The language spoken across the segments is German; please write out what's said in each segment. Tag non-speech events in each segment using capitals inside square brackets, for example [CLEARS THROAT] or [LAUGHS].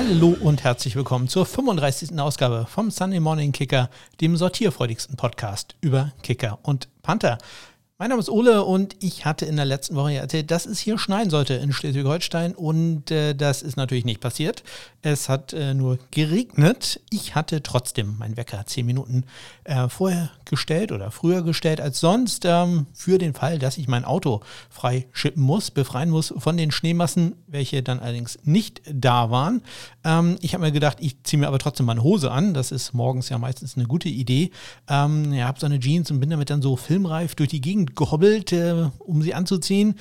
Hallo und herzlich willkommen zur 35. Ausgabe vom Sunday Morning Kicker, dem sortierfreudigsten Podcast über Kicker und Panther. Mein Name ist Ole und ich hatte in der letzten Woche erzählt, dass es hier schneien sollte in Schleswig-Holstein und äh, das ist natürlich nicht passiert. Es hat äh, nur geregnet. Ich hatte trotzdem meinen Wecker zehn Minuten äh, vorher gestellt oder früher gestellt als sonst ähm, für den Fall, dass ich mein Auto frei schippen muss, befreien muss von den Schneemassen, welche dann allerdings nicht da waren. Ähm, ich habe mir gedacht, ich ziehe mir aber trotzdem meine Hose an. Das ist morgens ja meistens eine gute Idee. Ähm, ja, habe so eine Jeans und bin damit dann so filmreif durch die Gegend gehobbelt, äh, um sie anzuziehen.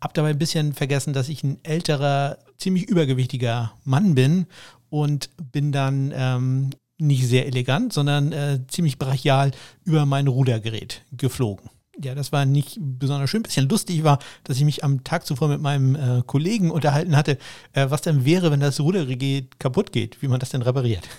Hab dabei ein bisschen vergessen, dass ich ein älterer, ziemlich übergewichtiger Mann bin und bin dann ähm, nicht sehr elegant, sondern äh, ziemlich brachial über mein Rudergerät geflogen. Ja, das war nicht besonders schön. Ein bisschen lustig war, dass ich mich am Tag zuvor mit meinem äh, Kollegen unterhalten hatte, äh, was denn wäre, wenn das Rudergerät kaputt geht, wie man das denn repariert. [LAUGHS]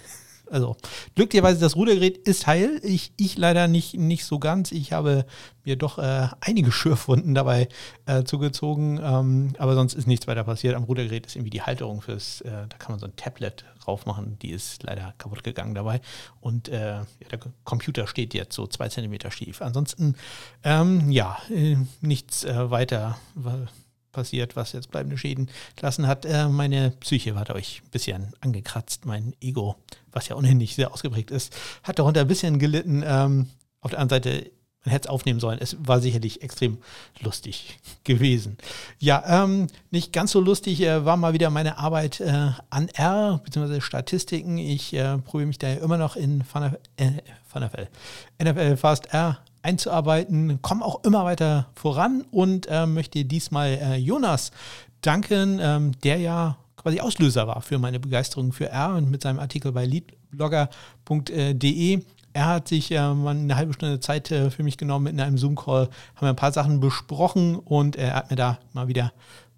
Also glücklicherweise das Rudergerät ist heil. Ich, ich leider nicht, nicht so ganz. Ich habe mir doch äh, einige Schürfwunden dabei äh, zugezogen. Ähm, aber sonst ist nichts weiter passiert. Am Rudergerät ist irgendwie die Halterung fürs, äh, da kann man so ein Tablet drauf machen. Die ist leider kaputt gegangen dabei. Und äh, der Computer steht jetzt so zwei Zentimeter schief. Ansonsten, ähm, ja, äh, nichts äh, weiter passiert, was jetzt bleibende Schäden gelassen hat. Äh, meine Psyche war dadurch ein bisschen angekratzt. Mein Ego, was ja ohnehin nicht sehr ausgeprägt ist, hat darunter ein bisschen gelitten. Ähm, auf der anderen Seite, man hätte es aufnehmen sollen. Es war sicherlich extrem lustig [LAUGHS] gewesen. Ja, ähm, nicht ganz so lustig äh, war mal wieder meine Arbeit äh, an R, beziehungsweise Statistiken. Ich äh, probiere mich da immer noch in NFL, äh, NFL Fast R einzuarbeiten, komme auch immer weiter voran und äh, möchte diesmal äh, Jonas danken, ähm, der ja quasi Auslöser war für meine Begeisterung für R und mit seinem Artikel bei leadblogger.de. Er hat sich äh, mal eine halbe Stunde Zeit äh, für mich genommen in einem Zoom-Call, haben wir ein paar Sachen besprochen und er hat mir da mal wieder,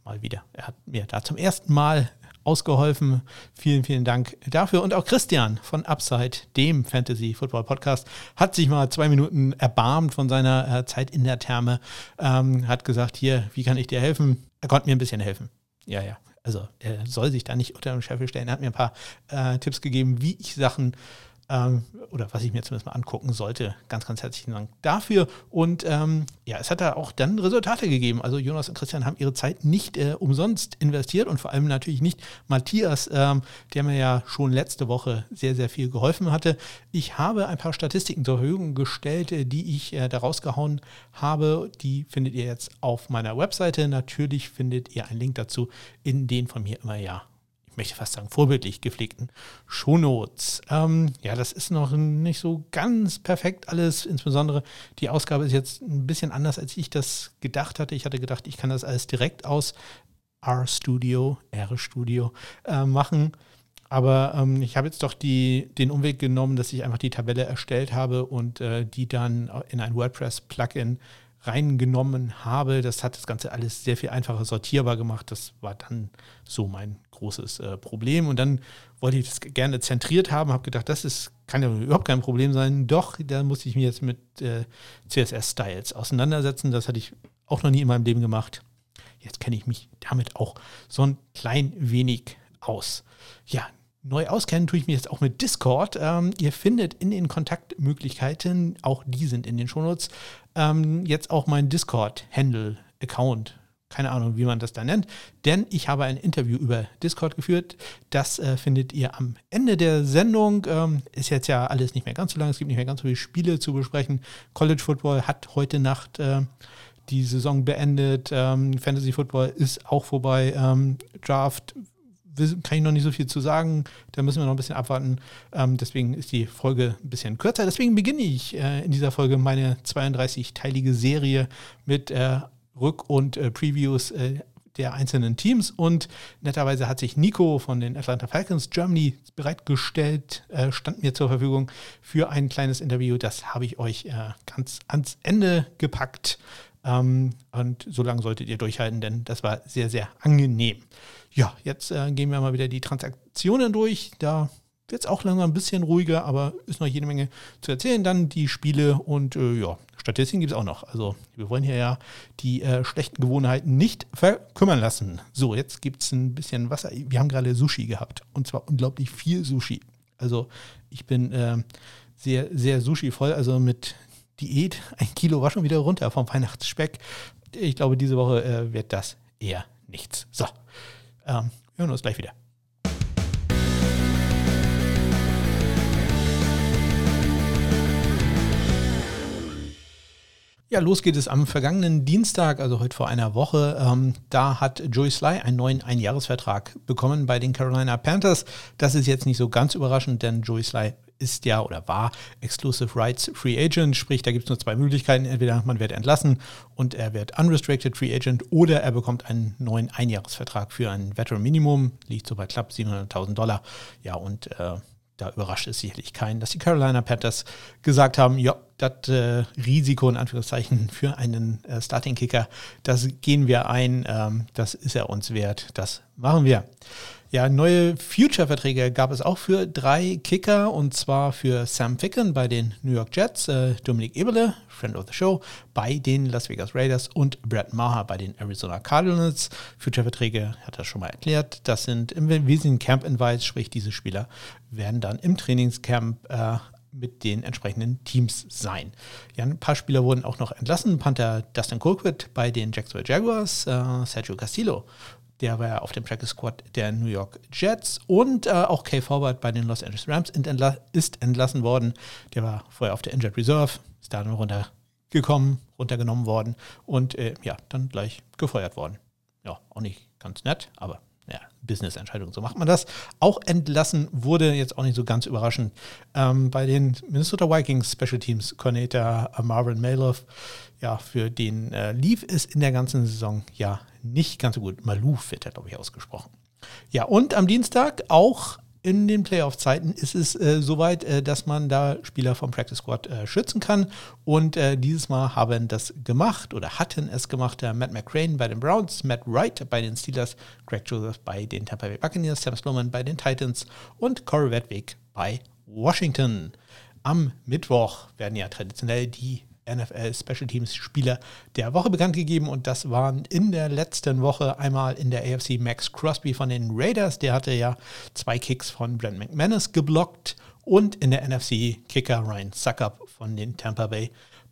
mal wieder, er hat mir da zum ersten Mal ausgeholfen. Vielen, vielen Dank dafür. Und auch Christian von Upside, dem Fantasy Football Podcast, hat sich mal zwei Minuten erbarmt von seiner äh, Zeit in der Therme, ähm, hat gesagt, hier, wie kann ich dir helfen? Er konnte mir ein bisschen helfen. Ja, ja. Also er soll sich da nicht unter den Scheffel stellen. Er hat mir ein paar äh, Tipps gegeben, wie ich Sachen ähm, oder was ich mir zumindest mal angucken sollte. Ganz, ganz herzlichen Dank dafür. Und ähm, ja, es hat da auch dann Resultate gegeben. Also Jonas und Christian haben ihre Zeit nicht äh, umsonst investiert und vor allem natürlich nicht Matthias, ähm, der mir ja schon letzte Woche sehr, sehr viel geholfen hatte. Ich habe ein paar Statistiken zur Verfügung gestellt, äh, die ich äh, da rausgehauen habe. Die findet ihr jetzt auf meiner Webseite. Natürlich findet ihr einen Link dazu in den von mir immer ja ich möchte fast sagen, vorbildlich gepflegten Shownotes. Ähm, ja, das ist noch nicht so ganz perfekt alles. Insbesondere die Ausgabe ist jetzt ein bisschen anders, als ich das gedacht hatte. Ich hatte gedacht, ich kann das alles direkt aus R-Studio, R-Studio äh, machen. Aber ähm, ich habe jetzt doch die, den Umweg genommen, dass ich einfach die Tabelle erstellt habe und äh, die dann in ein WordPress-Plugin reingenommen habe. Das hat das Ganze alles sehr viel einfacher sortierbar gemacht. Das war dann so mein großes äh, Problem. Und dann wollte ich das gerne zentriert haben, habe gedacht, das ist, kann ja überhaupt kein Problem sein. Doch, da musste ich mich jetzt mit äh, CSS-Styles auseinandersetzen. Das hatte ich auch noch nie in meinem Leben gemacht. Jetzt kenne ich mich damit auch so ein klein wenig aus. Ja, Neu auskennen tue ich mich jetzt auch mit Discord. Ähm, ihr findet in den Kontaktmöglichkeiten, auch die sind in den Shownotes, ähm, jetzt auch mein Discord-Handle-Account keine Ahnung, wie man das da nennt, denn ich habe ein Interview über Discord geführt. Das äh, findet ihr am Ende der Sendung. Ähm, ist jetzt ja alles nicht mehr ganz so lang, es gibt nicht mehr ganz so viele Spiele zu besprechen. College Football hat heute Nacht äh, die Saison beendet. Ähm, Fantasy Football ist auch vorbei. Ähm, Draft kann ich noch nicht so viel zu sagen. Da müssen wir noch ein bisschen abwarten. Ähm, deswegen ist die Folge ein bisschen kürzer. Deswegen beginne ich äh, in dieser Folge meine 32-teilige Serie mit äh, Rück- und äh, Previews äh, der einzelnen Teams. Und netterweise hat sich Nico von den Atlanta Falcons Germany bereitgestellt, äh, stand mir zur Verfügung für ein kleines Interview. Das habe ich euch äh, ganz ans Ende gepackt. Ähm, und so lange solltet ihr durchhalten, denn das war sehr, sehr angenehm. Ja, jetzt äh, gehen wir mal wieder die Transaktionen durch. Da wird es auch langsam ein bisschen ruhiger, aber ist noch jede Menge zu erzählen. Dann die Spiele und äh, ja, Statistiken gibt es auch noch. Also wir wollen hier ja die äh, schlechten Gewohnheiten nicht verkümmern lassen. So, jetzt gibt es ein bisschen Wasser. Wir haben gerade Sushi gehabt und zwar unglaublich viel Sushi. Also ich bin äh, sehr, sehr Sushi voll, also mit Diät. [LAUGHS] Ein Kilo war schon wieder runter vom Weihnachtsspeck. Ich glaube, diese Woche äh, wird das eher nichts. So, ähm, wir hören uns gleich wieder. Ja, los geht es am vergangenen Dienstag, also heute vor einer Woche. Ähm, da hat Joey Sly einen neuen Einjahresvertrag bekommen bei den Carolina Panthers. Das ist jetzt nicht so ganz überraschend, denn Joey Sly ist ja oder war Exclusive Rights Free Agent, sprich, da gibt es nur zwei Möglichkeiten. Entweder man wird entlassen und er wird Unrestricted Free Agent oder er bekommt einen neuen Einjahresvertrag für ein Veteran Minimum, liegt so bei knapp 700.000 Dollar. Ja, und äh, da überrascht es sicherlich keinen, dass die Carolina Panthers gesagt haben, ja, das äh, Risiko in Anführungszeichen für einen äh, Starting-Kicker, das gehen wir ein, ähm, das ist er uns wert, das machen wir. Ja, neue Future-Verträge gab es auch für drei Kicker und zwar für Sam Ficken bei den New York Jets, äh, Dominik Eberle, Friend of the Show, bei den Las Vegas Raiders und Brad Maher bei den Arizona Cardinals. Future-Verträge hat er schon mal erklärt. Das sind im Wesentlichen Camp-Invites, sprich diese Spieler werden dann im Trainingscamp äh, mit den entsprechenden Teams sein. Ja, ein paar Spieler wurden auch noch entlassen. Panther Dustin Colquitt bei den Jacksonville Jaguars, äh, Sergio Castillo der war ja auf dem Practice Squad der New York Jets und äh, auch Kay Forward bei den Los Angeles Rams ist entlassen worden. Der war vorher auf der Injured Reserve, ist da dann runtergekommen, runtergenommen worden und äh, ja, dann gleich gefeuert worden. Ja, auch nicht ganz nett, aber ja, Business-Entscheidung, so macht man das. Auch entlassen wurde, jetzt auch nicht so ganz überraschend, ähm, bei den Minnesota Vikings Special Teams Coordinator Marvin Maloff. Ja, für den äh, lief es in der ganzen Saison ja nicht ganz so gut. Maluf wird er, glaube ich, ausgesprochen. Ja, und am Dienstag auch in den Playoff-Zeiten ist es äh, soweit, äh, dass man da Spieler vom Practice Squad äh, schützen kann. Und äh, dieses Mal haben das gemacht oder hatten es gemacht Matt McCrane bei den Browns, Matt Wright bei den Steelers, Greg Joseph bei den Tampa Bay Buccaneers, Sam Sloman bei den Titans und Corey Wedwig bei Washington. Am Mittwoch werden ja traditionell die NFL Special Teams Spieler der Woche bekannt gegeben. Und das waren in der letzten Woche einmal in der AFC Max Crosby von den Raiders, der hatte ja zwei Kicks von Brent McManus geblockt. Und in der NFC Kicker Ryan Suckup von den Tampa Bay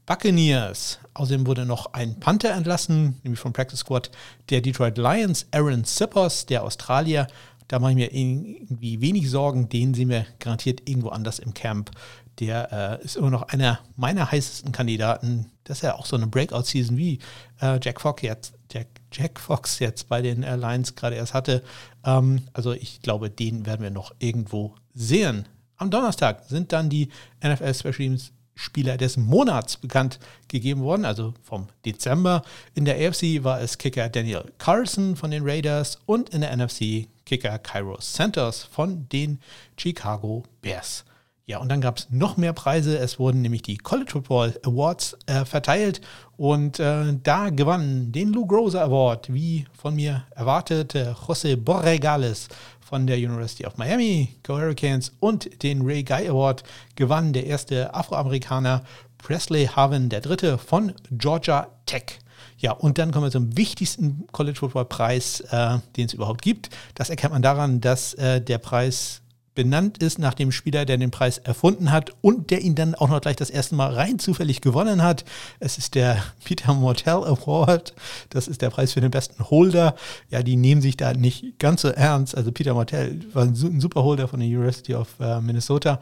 Buccaneers. Außerdem wurde noch ein Panther entlassen, nämlich vom Practice Squad der Detroit Lions, Aaron Sippers, der Australier. Da mache ich mir irgendwie wenig Sorgen, den sehen wir garantiert irgendwo anders im Camp der äh, ist immer noch einer meiner heißesten Kandidaten. Das ist ja auch so eine Breakout-Season wie äh, Jack Fox jetzt, Jack, Jack Fox jetzt bei den Airlines gerade erst hatte. Ähm, also ich glaube, den werden wir noch irgendwo sehen. Am Donnerstag sind dann die NFL Special Teams Spieler des Monats bekannt gegeben worden, also vom Dezember. In der AFC war es Kicker Daniel Carlson von den Raiders und in der NFC Kicker Cairo Santos von den Chicago Bears. Ja, und dann gab es noch mehr Preise. Es wurden nämlich die College Football Awards äh, verteilt und äh, da gewann den Lou Groza Award, wie von mir erwartet, José Borregales von der University of Miami, Go Hurricanes und den Ray Guy Award gewann der erste Afroamerikaner Presley Harvin, der dritte von Georgia Tech. Ja, und dann kommen wir zum wichtigsten College Football Preis, äh, den es überhaupt gibt. Das erkennt man daran, dass äh, der Preis benannt ist nach dem Spieler, der den Preis erfunden hat und der ihn dann auch noch gleich das erste Mal rein zufällig gewonnen hat. Es ist der [LAUGHS] Peter Mortel Award. Das ist der Preis für den besten Holder. Ja, die nehmen sich da nicht ganz so ernst. Also Peter Mortel war ein super Holder von der University of uh, Minnesota.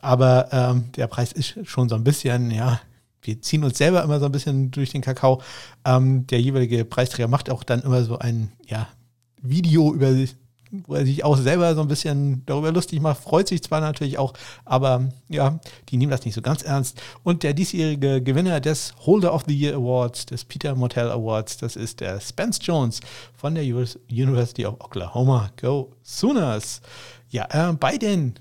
Aber ähm, der Preis ist schon so ein bisschen, ja, wir ziehen uns selber immer so ein bisschen durch den Kakao. Ähm, der jeweilige Preisträger macht auch dann immer so ein ja, Video über wo er sich auch selber so ein bisschen darüber lustig macht, freut sich zwar natürlich auch, aber ja, die nehmen das nicht so ganz ernst. Und der diesjährige Gewinner des Holder of the Year Awards, des Peter Motel Awards, das ist der Spence Jones von der University of Oklahoma. Go Sooners! Ja, äh, bei den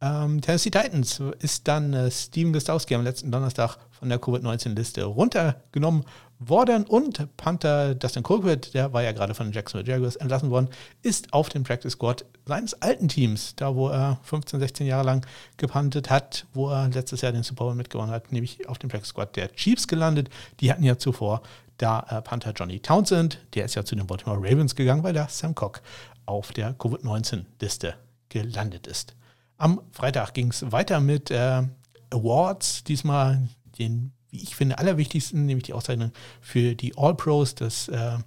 ähm, Tennessee Titans ist dann äh, Steven Gostowski am letzten Donnerstag von der Covid-19-Liste runtergenommen worden und Panther Dustin Colquitt, der war ja gerade von den Jacksonville Jaguars entlassen worden, ist auf dem Practice Squad seines alten Teams, da wo er 15, 16 Jahre lang gepantet hat, wo er letztes Jahr den Super Bowl mitgewonnen hat, nämlich auf dem Practice Squad der Chiefs gelandet. Die hatten ja zuvor da äh, Panther Johnny Townsend, der ist ja zu den Baltimore Ravens gegangen, weil da Sam Cock auf der Covid-19-Liste gelandet ist. Am Freitag ging es weiter mit äh, Awards, diesmal den wie ich finde, allerwichtigsten, nämlich die Auszeichnung für die All-Pros des, äh,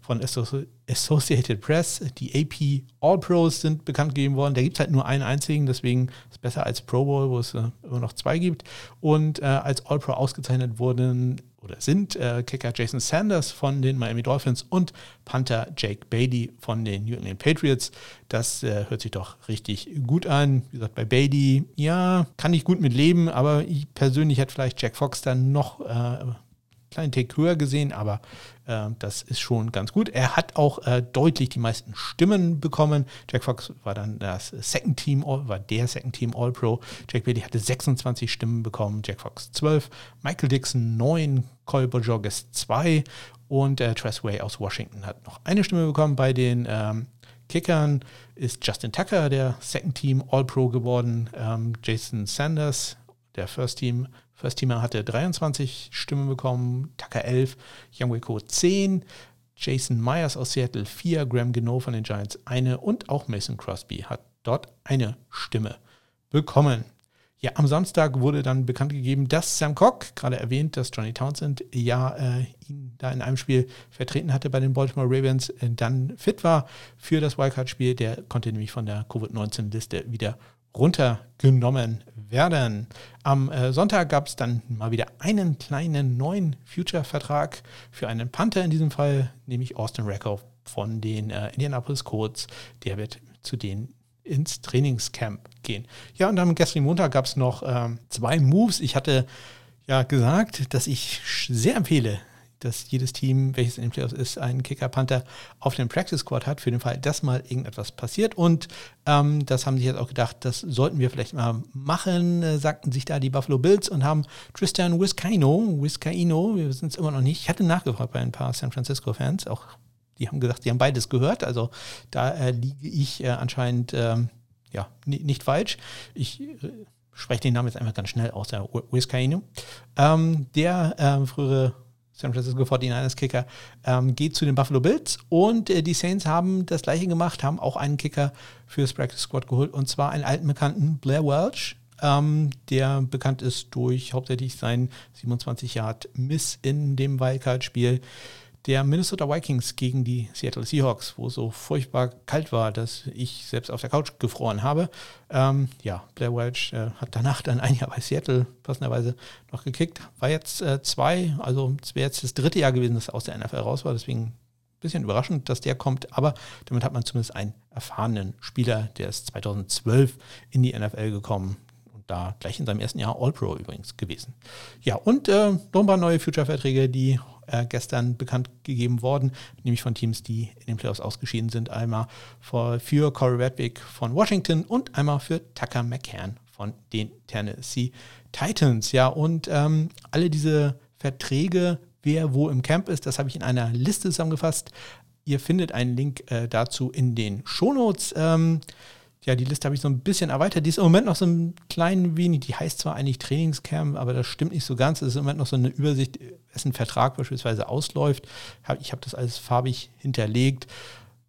von Associated Press. Die AP All-Pros sind bekannt gegeben worden. Da gibt es halt nur einen einzigen, deswegen ist es besser als Pro Bowl, wo es äh, immer noch zwei gibt. Und äh, als All-Pro ausgezeichnet wurden oder sind äh, Kicker Jason Sanders von den Miami Dolphins und Panther Jake Bailey von den New England Patriots. Das äh, hört sich doch richtig gut an. Wie gesagt, bei Bailey, ja, kann ich gut mit leben, aber ich persönlich hätte vielleicht Jack Fox dann noch äh, kleinen Tick höher gesehen, aber das ist schon ganz gut. Er hat auch äh, deutlich die meisten Stimmen bekommen. Jack Fox war dann das Second Team, war der Second Team All-Pro. Jack Bailey hatte 26 Stimmen bekommen, Jack Fox 12, Michael Dixon 9, Cole Bojorges 2 und äh, Tressway aus Washington hat noch eine Stimme bekommen. Bei den ähm, Kickern ist Justin Tucker der Second Team All-Pro geworden. Ähm, Jason Sanders, der First Team First Teamer hatte 23 Stimmen bekommen, Tucker 11, Young Wiko 10, Jason Myers aus Seattle 4, Graham Geno von den Giants eine und auch Mason Crosby hat dort eine Stimme bekommen. Ja, am Samstag wurde dann bekannt gegeben, dass Sam Cock, gerade erwähnt, dass Johnny Townsend ja äh, ihn da in einem Spiel vertreten hatte bei den Baltimore Ravens, äh, dann fit war für das Wildcard-Spiel. Der konnte nämlich von der Covid-19-Liste wieder runtergenommen werden. Am äh, Sonntag gab es dann mal wieder einen kleinen neuen Future-Vertrag für einen Panther in diesem Fall, nämlich Austin Rackhoff von den äh, Indianapolis Colts. Der wird zu denen ins Trainingscamp gehen. Ja, und am gestrigen Montag gab es noch ähm, zwei Moves. Ich hatte ja gesagt, dass ich sehr empfehle, dass jedes Team, welches in den Playoffs ist, einen Kicker-Panther auf dem Practice Squad hat, für den Fall, dass mal irgendetwas passiert. Und ähm, das haben sie jetzt auch gedacht, das sollten wir vielleicht mal machen, äh, sagten sich da die Buffalo Bills und haben Tristan Wiskaino, Wiskaino, wir wissen es immer noch nicht, ich hatte nachgefragt bei ein paar San Francisco-Fans, auch die haben gesagt, die haben beides gehört, also da äh, liege ich äh, anscheinend ähm, ja, nicht falsch. Ich äh, spreche den Namen jetzt einfach ganz schnell aus, der Wiskaino. Ähm, der äh, frühere San Francisco 49ers Kicker, ähm, geht zu den Buffalo Bills und äh, die Saints haben das gleiche gemacht, haben auch einen Kicker fürs Practice Squad geholt und zwar einen alten Bekannten, Blair Welch, ähm, der bekannt ist durch hauptsächlich sein 27 Yard Miss in dem Wildcard-Spiel der Minnesota Vikings gegen die Seattle Seahawks, wo es so furchtbar kalt war, dass ich selbst auf der Couch gefroren habe. Ähm, ja, Blair Welch äh, hat danach dann ein Jahr bei Seattle passenderweise noch gekickt. War jetzt äh, zwei, also es wäre jetzt das dritte Jahr gewesen, dass er aus der NFL raus war. Deswegen ein bisschen überraschend, dass der kommt. Aber damit hat man zumindest einen erfahrenen Spieler, der ist 2012 in die NFL gekommen da gleich in seinem ersten Jahr All-Pro übrigens gewesen. Ja, und äh, noch ein paar neue Future-Verträge, die äh, gestern bekannt gegeben worden, nämlich von Teams, die in den Playoffs ausgeschieden sind. Einmal für, für Corey Redwick von Washington und einmal für Tucker McCann von den Tennessee Titans. Ja, und ähm, alle diese Verträge, wer wo im Camp ist, das habe ich in einer Liste zusammengefasst. Ihr findet einen Link äh, dazu in den Shownotes. Ähm, ja, die Liste habe ich so ein bisschen erweitert. Die ist im Moment noch so ein klein wenig, die heißt zwar eigentlich Trainingscamp, aber das stimmt nicht so ganz. Es ist im Moment noch so eine Übersicht, wessen Vertrag beispielsweise ausläuft. Ich habe das alles farbig hinterlegt.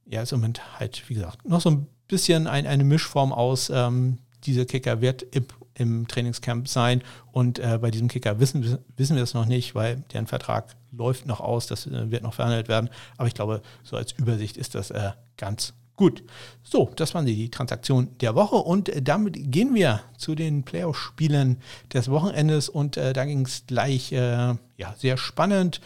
Ja, ist im Moment halt, wie gesagt, noch so ein bisschen ein, eine Mischform aus, ähm, dieser Kicker wird im, im Trainingscamp sein und äh, bei diesem Kicker wissen, wissen wir es noch nicht, weil deren Vertrag läuft noch aus, das äh, wird noch verhandelt werden. Aber ich glaube, so als Übersicht ist das äh, ganz Gut, so, das waren die Transaktionen der Woche und äh, damit gehen wir zu den Playoff-Spielen des Wochenendes und äh, da ging es gleich äh, ja, sehr spannend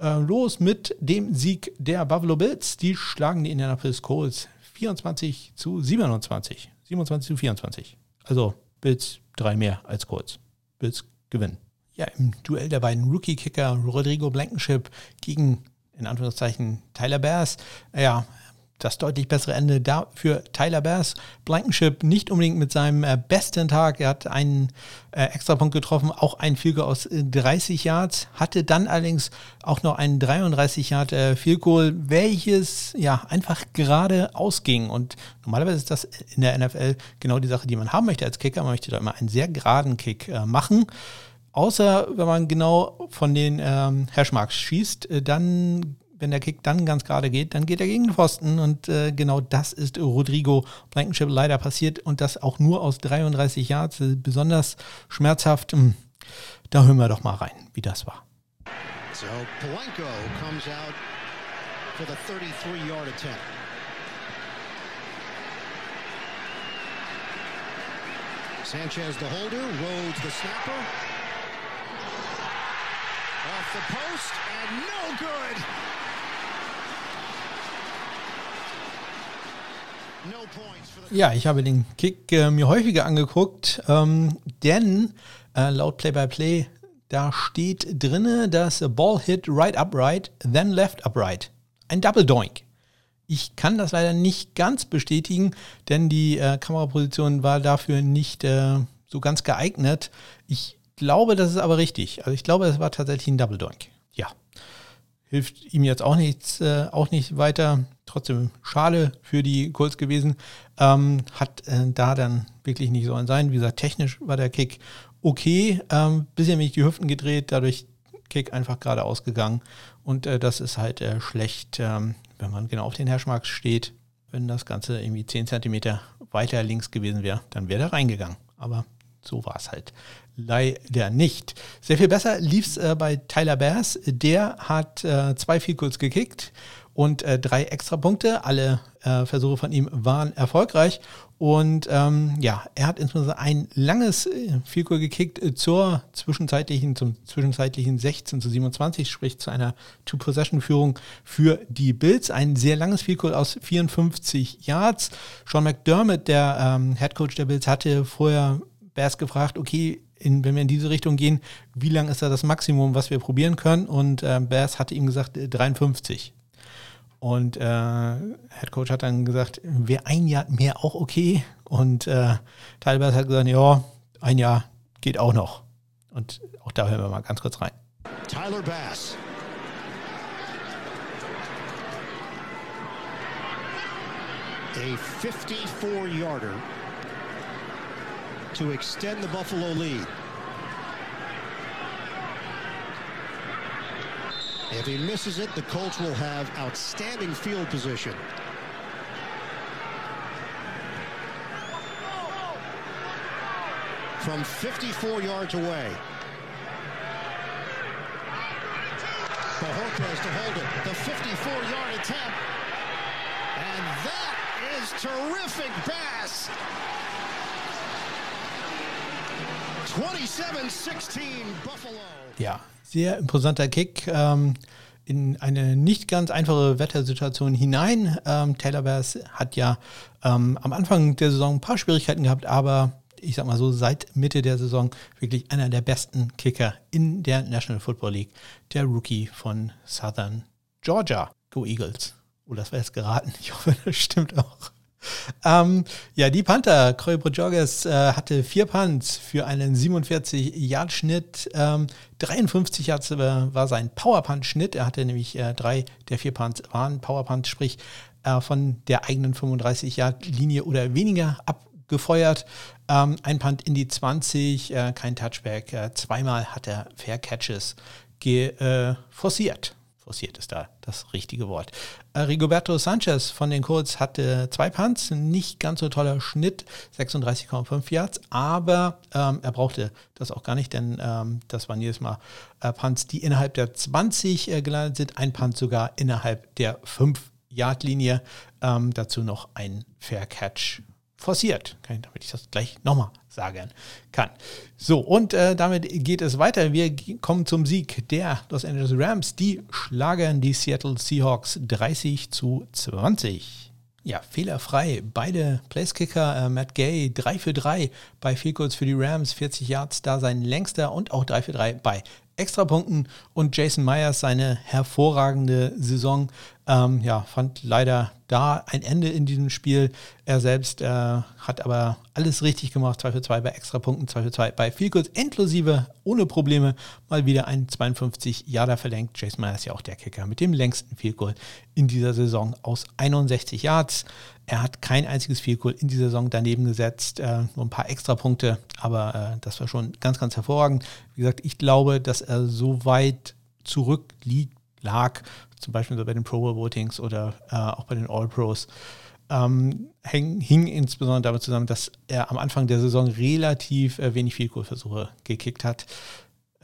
äh, los mit dem Sieg der Buffalo Bills. Die schlagen die Indianapolis Colts 24 zu 27, 27 zu 24. Also Bills drei mehr als Colts. Bills gewinnen. Ja, im Duell der beiden Rookie-Kicker Rodrigo Blankenship gegen in Anführungszeichen Tyler Bears. Ja, das deutlich bessere Ende da für Tyler Bass. Blankenship nicht unbedingt mit seinem äh, besten Tag. Er hat einen äh, Extrapunkt getroffen, auch ein Field aus äh, 30 Yards, hatte dann allerdings auch noch einen 33 Yard äh, Field welches ja einfach gerade ausging. Und normalerweise ist das in der NFL genau die Sache, die man haben möchte als Kicker. Man möchte da immer einen sehr geraden Kick äh, machen. Außer wenn man genau von den ähm, Hashmarks schießt, äh, dann wenn der Kick dann ganz gerade geht, dann geht er gegen den Pfosten und äh, genau das ist Rodrigo Blankenship leider passiert und das auch nur aus 33 Yards, besonders schmerzhaft. Hm. Da hören wir doch mal rein, wie das war. So Blanco comes out for the 33-yard attempt. Sanchez the holder, Rhodes the snapper. Off the post and no good. Ja, ich habe den Kick äh, mir häufiger angeguckt, ähm, denn äh, laut Play-by-Play, -play, da steht drinne, dass Ball hit right upright, then left upright. Ein Double Doink. Ich kann das leider nicht ganz bestätigen, denn die äh, Kameraposition war dafür nicht äh, so ganz geeignet. Ich glaube, das ist aber richtig. Also ich glaube, es war tatsächlich ein Double Doink. Hilft ihm jetzt auch nichts, äh, auch nicht weiter trotzdem schade für die Colts gewesen. Ähm, hat äh, da dann wirklich nicht sollen sein. Wie gesagt, technisch war der Kick okay. Ähm, bisschen mich die Hüften gedreht, dadurch Kick einfach gerade ausgegangen. Und äh, das ist halt äh, schlecht, ähm, wenn man genau auf den Herschmarks steht. Wenn das Ganze irgendwie 10 cm weiter links gewesen wäre, dann wäre er reingegangen. Aber so war es halt leider nicht. Sehr viel besser lief es äh, bei Tyler Bass. Der hat äh, zwei Field gekickt und äh, drei Extrapunkte. Alle äh, Versuche von ihm waren erfolgreich. Und ähm, ja, er hat insbesondere ein langes äh, Field gekickt äh, zur zwischenzeitlichen, zum zwischenzeitlichen 16 zu 27, sprich zu einer Two-Possession-Führung für die Bills. Ein sehr langes Field aus 54 Yards. Sean McDermott, der ähm, Head Coach der Bills, hatte vorher Bears gefragt, okay, in, wenn wir in diese Richtung gehen, wie lang ist da das Maximum, was wir probieren können? Und äh, Bears hatte ihm gesagt, 53. Äh, und äh, Head Coach hat dann gesagt, wäre ein Jahr mehr auch okay. Und äh, Talbert hat gesagt, ja, ein Jahr geht auch noch. Und auch da hören wir mal ganz kurz rein. Tyler Bass. A 54-yarder to extend the Buffalo lead. If he misses it, the Colts will have outstanding field position. From 54 yards away. Bajorquez to hold it. The 54-yard attempt. And that is terrific pass. 27-16 Buffalo. Ja, sehr imposanter Kick ähm, in eine nicht ganz einfache Wettersituation hinein. Ähm, Taylor Bears hat ja ähm, am Anfang der Saison ein paar Schwierigkeiten gehabt, aber ich sag mal so, seit Mitte der Saison wirklich einer der besten Kicker in der National Football League. Der Rookie von Southern Georgia. Go Eagles. Oh, das war jetzt geraten. Ich hoffe, das stimmt auch. Ähm, ja, die Panther, Croy Bojorges, äh, hatte vier Punts für einen 47-Yard-Schnitt. Ähm, 53 Yards äh, war sein Power-Punt-Schnitt. Er hatte nämlich äh, drei der vier Punts waren Power-Punt, sprich äh, von der eigenen 35-Yard-Linie oder weniger abgefeuert. Ähm, ein Punt in die 20, äh, kein Touchback. Äh, zweimal hat er Fair Catches forciert forciert ist da das richtige Wort. Äh, Rigoberto Sanchez von den Colts hatte zwei Punts, nicht ganz so toller Schnitt, 36,5 Yards, aber ähm, er brauchte das auch gar nicht, denn ähm, das waren jedes Mal äh, Punts, die innerhalb der 20 äh, gelandet sind, ein Punt sogar innerhalb der 5-Yard-Linie. Ähm, dazu noch ein Fair Catch forciert, damit ich das gleich nochmal sagen kann. So, und äh, damit geht es weiter. Wir kommen zum Sieg der Los Angeles Rams. Die schlagen die Seattle Seahawks 30 zu 20. Ja, fehlerfrei. Beide Placekicker, äh, Matt Gay 3 für 3 bei Field Goals für die Rams, 40 Yards, da sein längster und auch 3 für 3 bei Extrapunkten und Jason Myers seine hervorragende Saison Ähm, ja, fand leider da ein Ende in diesem Spiel. Er selbst äh, hat aber alles richtig gemacht. 2 für 2 bei Extrapunkten, 2 für 2 bei Vielkurs, inklusive, ohne Probleme, mal wieder ein 52 Jahre verlenkt. Jason Meyer ist ja auch der Kicker mit dem längsten Vielkurs in dieser Saison aus 61 Yards. Er hat kein einziges Vielkurs in dieser Saison daneben gesetzt, äh, nur ein paar Extrapunkte, aber äh, das war schon ganz, ganz hervorragend. Wie gesagt, ich glaube, dass er so weit zurückliegt, lag, zum Beispiel so bei den Pro Bowl Votings oder äh, auch bei den All Pros, ähm, hing, hing, insbesondere damit zusammen, dass er am Anfang der Saison relativ äh, wenig Vielkohlversuche gekickt hat.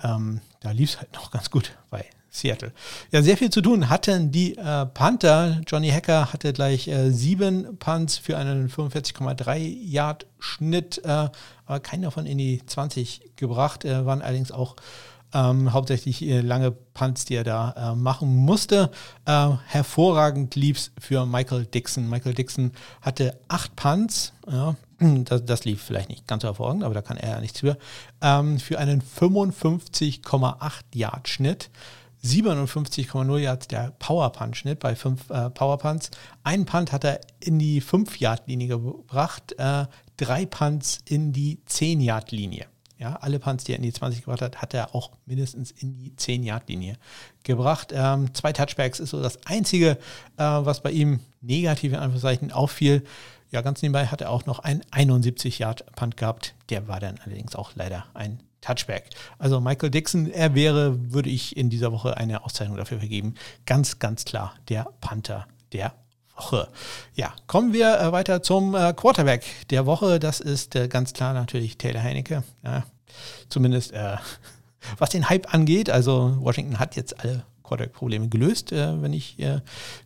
Ähm, da lief es halt noch ganz gut bei Seattle. Ja, sehr viel zu tun hatten die äh, Panther. Johnny Hacker hatte gleich äh, sieben Punts für einen 45,3 Yard Schnitt, äh, aber keinen davon in die 20 gebracht, waren allerdings auch ähm, hauptsächlich äh, lange Punts, die er da äh, machen musste. Äh, hervorragend lief es für Michael Dixon. Michael Dixon hatte acht Punts. Ja, [CLEARS THROAT] das, das, lief vielleicht nicht ganz so hervorragend, aber da kann er ja nichts für. Ähm, für einen 55,8 Yard Schnitt. 57,0 Yards der Power Punch Schnitt bei fünf äh, Power Punts. Ein Punt hat er in die 5 Yard Linie gebracht, äh, drei Punts in die 10 Yard Linie. Ja, alle Punts, die er in die 20 gebracht hat, hat er auch mindestens in die 10-Yard-Linie gebracht. Ähm, zwei Touchbacks ist so das Einzige, äh, was bei ihm negativ in Anführungszeichen auffiel. Ja, ganz nebenbei hat er auch noch einen 71-Yard-Punt gehabt. Der war dann allerdings auch leider ein Touchback. Also Michael Dixon, er wäre, würde ich in dieser Woche eine Auszeichnung dafür vergeben. Ganz, ganz klar der Panther der Woche. Ja, kommen wir äh, weiter zum äh, Quarterback der Woche. Das ist äh, ganz klar natürlich Taylor Heinecke. Ja, zumindest äh, [LAUGHS] was den Hype angeht. Also Washington hat jetzt alle Quarterback-Probleme gelöst, äh, wenn ich äh,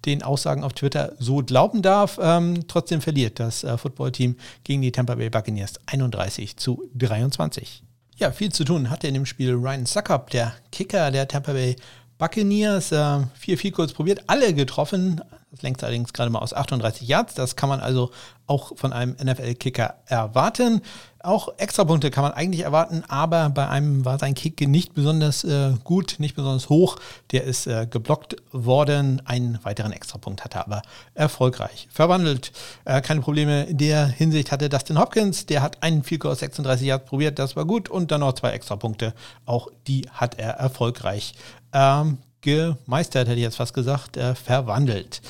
den Aussagen auf Twitter so glauben darf. Ähm, trotzdem verliert das Footballteam gegen die Tampa Bay Buccaneers 31 zu 23. Ja, viel zu tun hatte in dem Spiel Ryan Suckup, der Kicker der Tampa Bay Buccaneers. Äh, vier, vier kurz probiert, alle getroffen. Das längst allerdings gerade mal aus 38 Yards. Das kann man also auch von einem NFL-Kicker erwarten. Auch Extrapunkte kann man eigentlich erwarten, aber bei einem war sein Kick nicht besonders äh, gut, nicht besonders hoch. Der ist äh, geblockt worden. Einen weiteren Extrapunkt hatte er aber erfolgreich verwandelt. Äh, keine Probleme in der Hinsicht hatte Dustin Hopkins. Der hat einen Field aus 36 Yards probiert, das war gut. Und dann noch zwei Extrapunkte. Auch die hat er erfolgreich ähm, gemeistert, hätte ich jetzt fast gesagt, äh, verwandelt.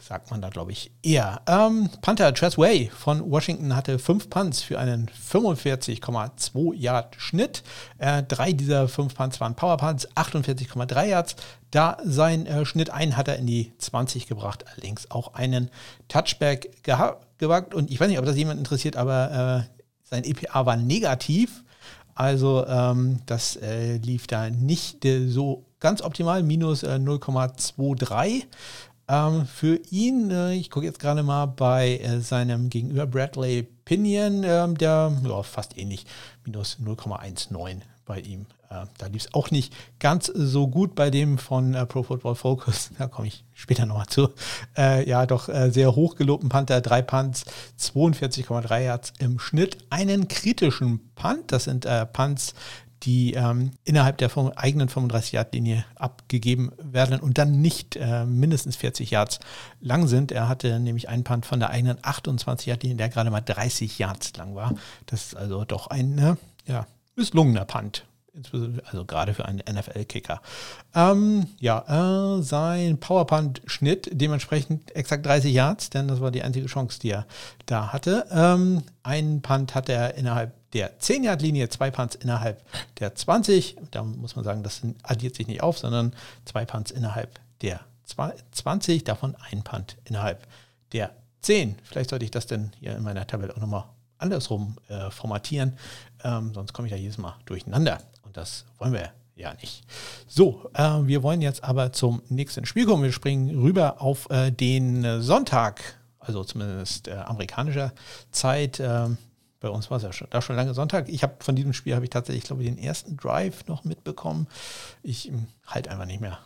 Sagt man da, glaube ich, eher. Ähm, Panther Way von Washington hatte fünf Punts für einen 45,2 Yard Schnitt. Äh, drei dieser fünf Punts waren Power Punts, 48,3 Yards. Da sein äh, Schnitt ein hat er in die 20 gebracht, allerdings auch einen Touchback gewagt. Und ich weiß nicht, ob das jemand interessiert, aber äh, sein EPA war negativ. Also ähm, das äh, lief da nicht äh, so ganz optimal, minus äh, 0,23. Ähm, für ihn, äh, ich gucke jetzt gerade mal bei äh, seinem Gegenüber Bradley Pinion, ähm, der ja, fast ähnlich, minus 0,19 bei ihm. Äh, da lief es auch nicht ganz so gut bei dem von äh, Pro Football Focus. Da komme ich später nochmal zu. Äh, ja, doch äh, sehr hoch gelobten Panther, drei Punts, 42,3 Yards im Schnitt. Einen kritischen Punt, das sind äh, Punts, die ähm, innerhalb der eigenen 35-Yard-Linie abgegeben werden und dann nicht äh, mindestens 40 Yards lang sind. Er hatte nämlich einen Punt von der eigenen 28-Yard-Linie, der gerade mal 30 Yards lang war. Das ist also doch ein äh, ja, misslungener Punt. Also gerade für einen NFL-Kicker. Ähm, ja, äh, sein Powerpunt-Schnitt dementsprechend exakt 30 Yards, denn das war die einzige Chance, die er da hatte. Ähm, einen Punt hat er innerhalb der 10-Yard-Linie, zwei Punts innerhalb der 20. Da muss man sagen, das addiert sich nicht auf, sondern zwei Punts innerhalb der 20, davon ein Punt innerhalb der 10. Vielleicht sollte ich das denn hier in meiner Tabelle auch nochmal andersrum äh, formatieren, ähm, sonst komme ich da jedes Mal durcheinander. Das wollen wir ja nicht. So, äh, wir wollen jetzt aber zum nächsten Spiel kommen. Wir springen rüber auf äh, den Sonntag, also zumindest äh, amerikanischer Zeit. Ähm, bei uns war es ja schon, da schon lange Sonntag. Ich habe von diesem Spiel habe ich tatsächlich, glaube ich, den ersten Drive noch mitbekommen. Ich hm, halte einfach nicht mehr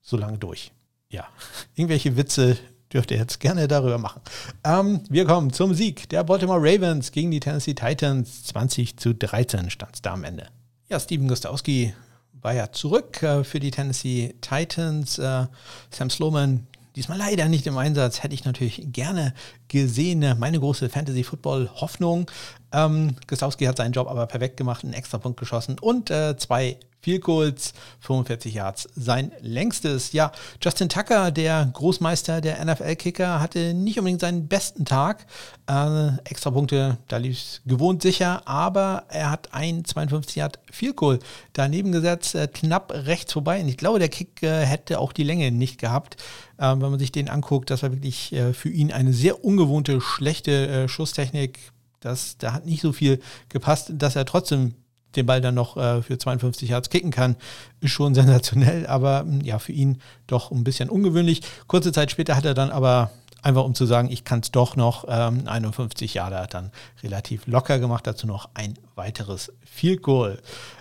so lange durch. Ja, [LAUGHS] irgendwelche Witze dürft ihr jetzt gerne darüber machen. Ähm, wir kommen zum Sieg der Baltimore Ravens gegen die Tennessee Titans. 20 zu 13 stand es da am Ende. Ja, Steven Gostowski war ja zurück äh, für die Tennessee Titans. Äh, Sam Sloman diesmal leider nicht im Einsatz. Hätte ich natürlich gerne gesehen. Meine große Fantasy-Football-Hoffnung. Ähm, Gostowski hat seinen Job aber perfekt gemacht, einen extra Punkt geschossen und äh, zwei Field Goals, 45 Yards, sein längstes. Ja, Justin Tucker, der Großmeister der NFL-Kicker, hatte nicht unbedingt seinen besten Tag. Äh, extra Punkte, da lief es gewohnt sicher, aber er hat ein 52 Yard Field Goal daneben gesetzt, äh, knapp rechts vorbei. Und ich glaube, der Kick äh, hätte auch die Länge nicht gehabt. Ähm, wenn man sich den anguckt, das war wirklich äh, für ihn eine sehr ungewohnte, schlechte äh, Schusstechnik. Das, da hat nicht so viel gepasst, dass er trotzdem den Ball dann noch äh, für 52 Yards kicken kann, ist schon [LAUGHS] sensationell, aber hm, ja, für ihn doch ein bisschen ungewöhnlich. Kurze Zeit später hat er dann aber einfach um zu sagen, ich kann es doch noch, ähm, 51 Jahre hat dann relativ locker gemacht, dazu noch ein weiteres Field Goal.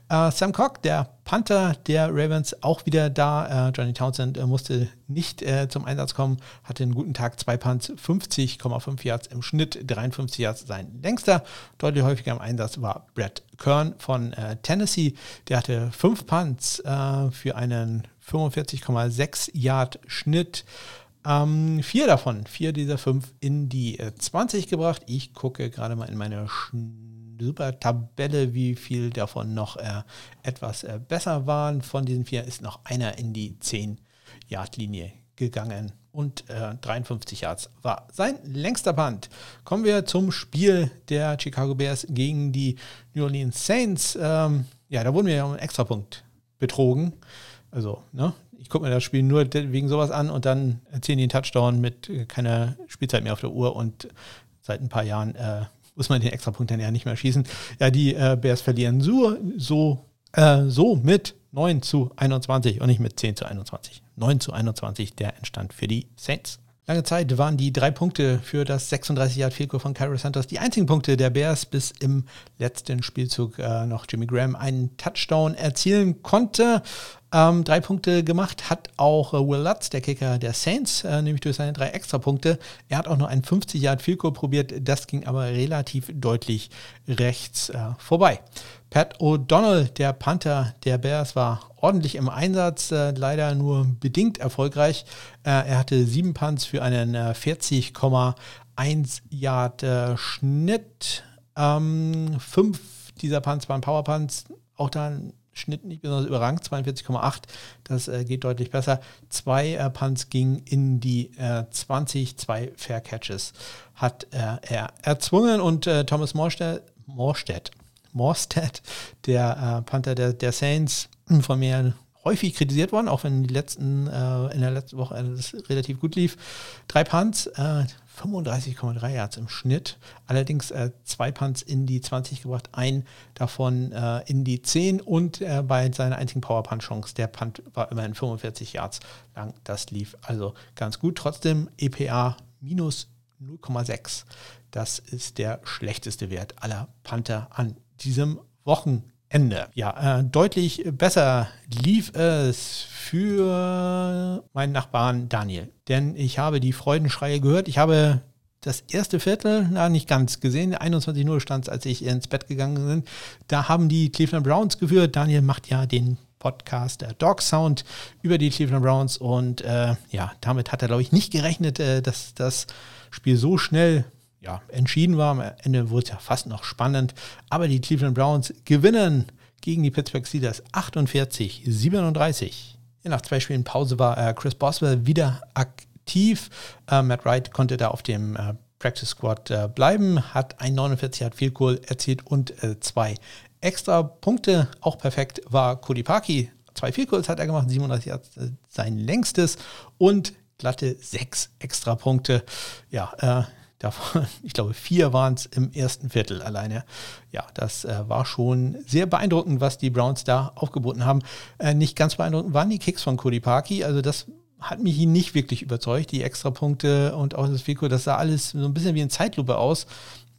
Äh, Sam Cock, der Panther der Ravens, auch wieder da. Äh, Johnny Townsend äh, musste nicht äh, zum Einsatz kommen, hatte einen guten Tag, zwei Punts, 50,5 Yards im Schnitt, 53 Yards sein längster. Deutlich häufiger im Einsatz war Brad Kern von äh, Tennessee. Der hatte fünf Punts äh, für einen 45,6 Yard Schnitt. Ähm, vier davon, vier dieser fünf in die 20 gebracht. Ich gucke gerade mal in meine Schnitt super Tabelle, wie viel davon noch äh, etwas äh, besser waren. Von diesen vier ist noch einer in die 10-Yard-Linie gegangen und äh, 53 Yards war sein längster Punt. Kommen wir zum Spiel der Chicago Bears gegen die New Orleans Saints. Ähm, ja, da wurden wir ja um einen Extrapunkt betrogen. Also, ne? Ich gucke mir das Spiel nur wegen sowas an und dann erzählen die einen Touchdown mit äh, keiner Spielzeit mehr auf der Uhr und seit ein paar Jahren äh, muss man den Extrapunkt dann ja nicht mehr schießen. Ja, die äh, Bears verlieren so, so, äh, so mit 9 zu 21 und nicht mit 10 zu 21. 9 zu 21, der entstand für die Saints. Lange Zeit waren die drei Punkte für das 36 Yard Goal von Cairo Santos die einzigen Punkte der Bears, bis im letzten Spielzug äh, noch Jimmy Graham einen Touchdown erzielen konnte. Ähm, drei Punkte gemacht hat auch äh, Will Lutz, der Kicker der Saints, äh, nämlich durch seine drei Extrapunkte. Er hat auch noch einen 50 Yard Field probiert, das ging aber relativ deutlich rechts äh, vorbei. Pat O'Donnell, der Panther der Bears, war ordentlich im Einsatz, äh, leider nur bedingt erfolgreich. Äh, er hatte sieben Punts für einen 40,1 äh, Yard Schnitt. Ähm, fünf dieser Punts waren Power Punts, auch dann Schnitt nicht besonders überrangt, 42,8. Das äh, geht deutlich besser. Zwei äh, Punts gingen in die äh, 20, zwei Fair Catches hat äh, er erzwungen und äh, Thomas Morstedt, Morstedt, Morstedt der äh, Panther der, der Saints, von mir häufig kritisiert worden, auch wenn die letzten, in der letzten Woche alles relativ gut lief. Drei Punts, 35,3 Yards im Schnitt. Allerdings äh, zwei Punts in die 20 gebracht, ein davon äh, in die 10 und äh, bei seiner einzigen Power-Punt-Chance, der Punt war immerhin 45 Yards lang. Das lief also ganz gut. Trotzdem EPA minus 0,6. Das ist der schlechteste Wert aller Panther an diesem Wochenende. Ende. Ja, äh, deutlich besser lief es für meinen Nachbarn Daniel. Denn ich habe die Freudenschreie gehört. Ich habe das erste Viertel, na, nicht ganz gesehen, 21-0 stand es, als ich ins Bett gegangen bin. Da haben die Cleveland Browns geführt. Daniel macht ja den Podcast der Dog Sound über die Cleveland Browns und äh, ja, damit hat er, glaube ich, nicht gerechnet, äh, dass das Spiel so schnell ja, entschieden war. Am Ende wurde es ja fast noch spannend. Aber die Cleveland Browns gewinnen gegen die Pittsburgh Steelers 48, 37. Ja, nach zwei Spielen Pause war äh, Chris Boswell wieder aktiv. Äh, Matt Wright konnte da auf dem äh, Practice Squad äh, bleiben, hat ein 49 hat Field Goal erzielt und äh, zwei extra Punkte. Auch perfekt war Cody Parkey. Zwei Field hat er gemacht, 37 hat äh, sein längstes und glatte sechs extra Punkte. Ja, äh, Davon, [LAUGHS] ich glaube, vier waren es im ersten Viertel alleine. Ja, das äh, war schon sehr beeindruckend, was die Browns da aufgeboten haben. Äh, nicht ganz beeindruckend waren die Kicks von Cody Parkey. Also das hat mich nicht wirklich überzeugt. Die Extrapunkte und auch das Fico, das sah alles so ein bisschen wie eine Zeitlupe aus.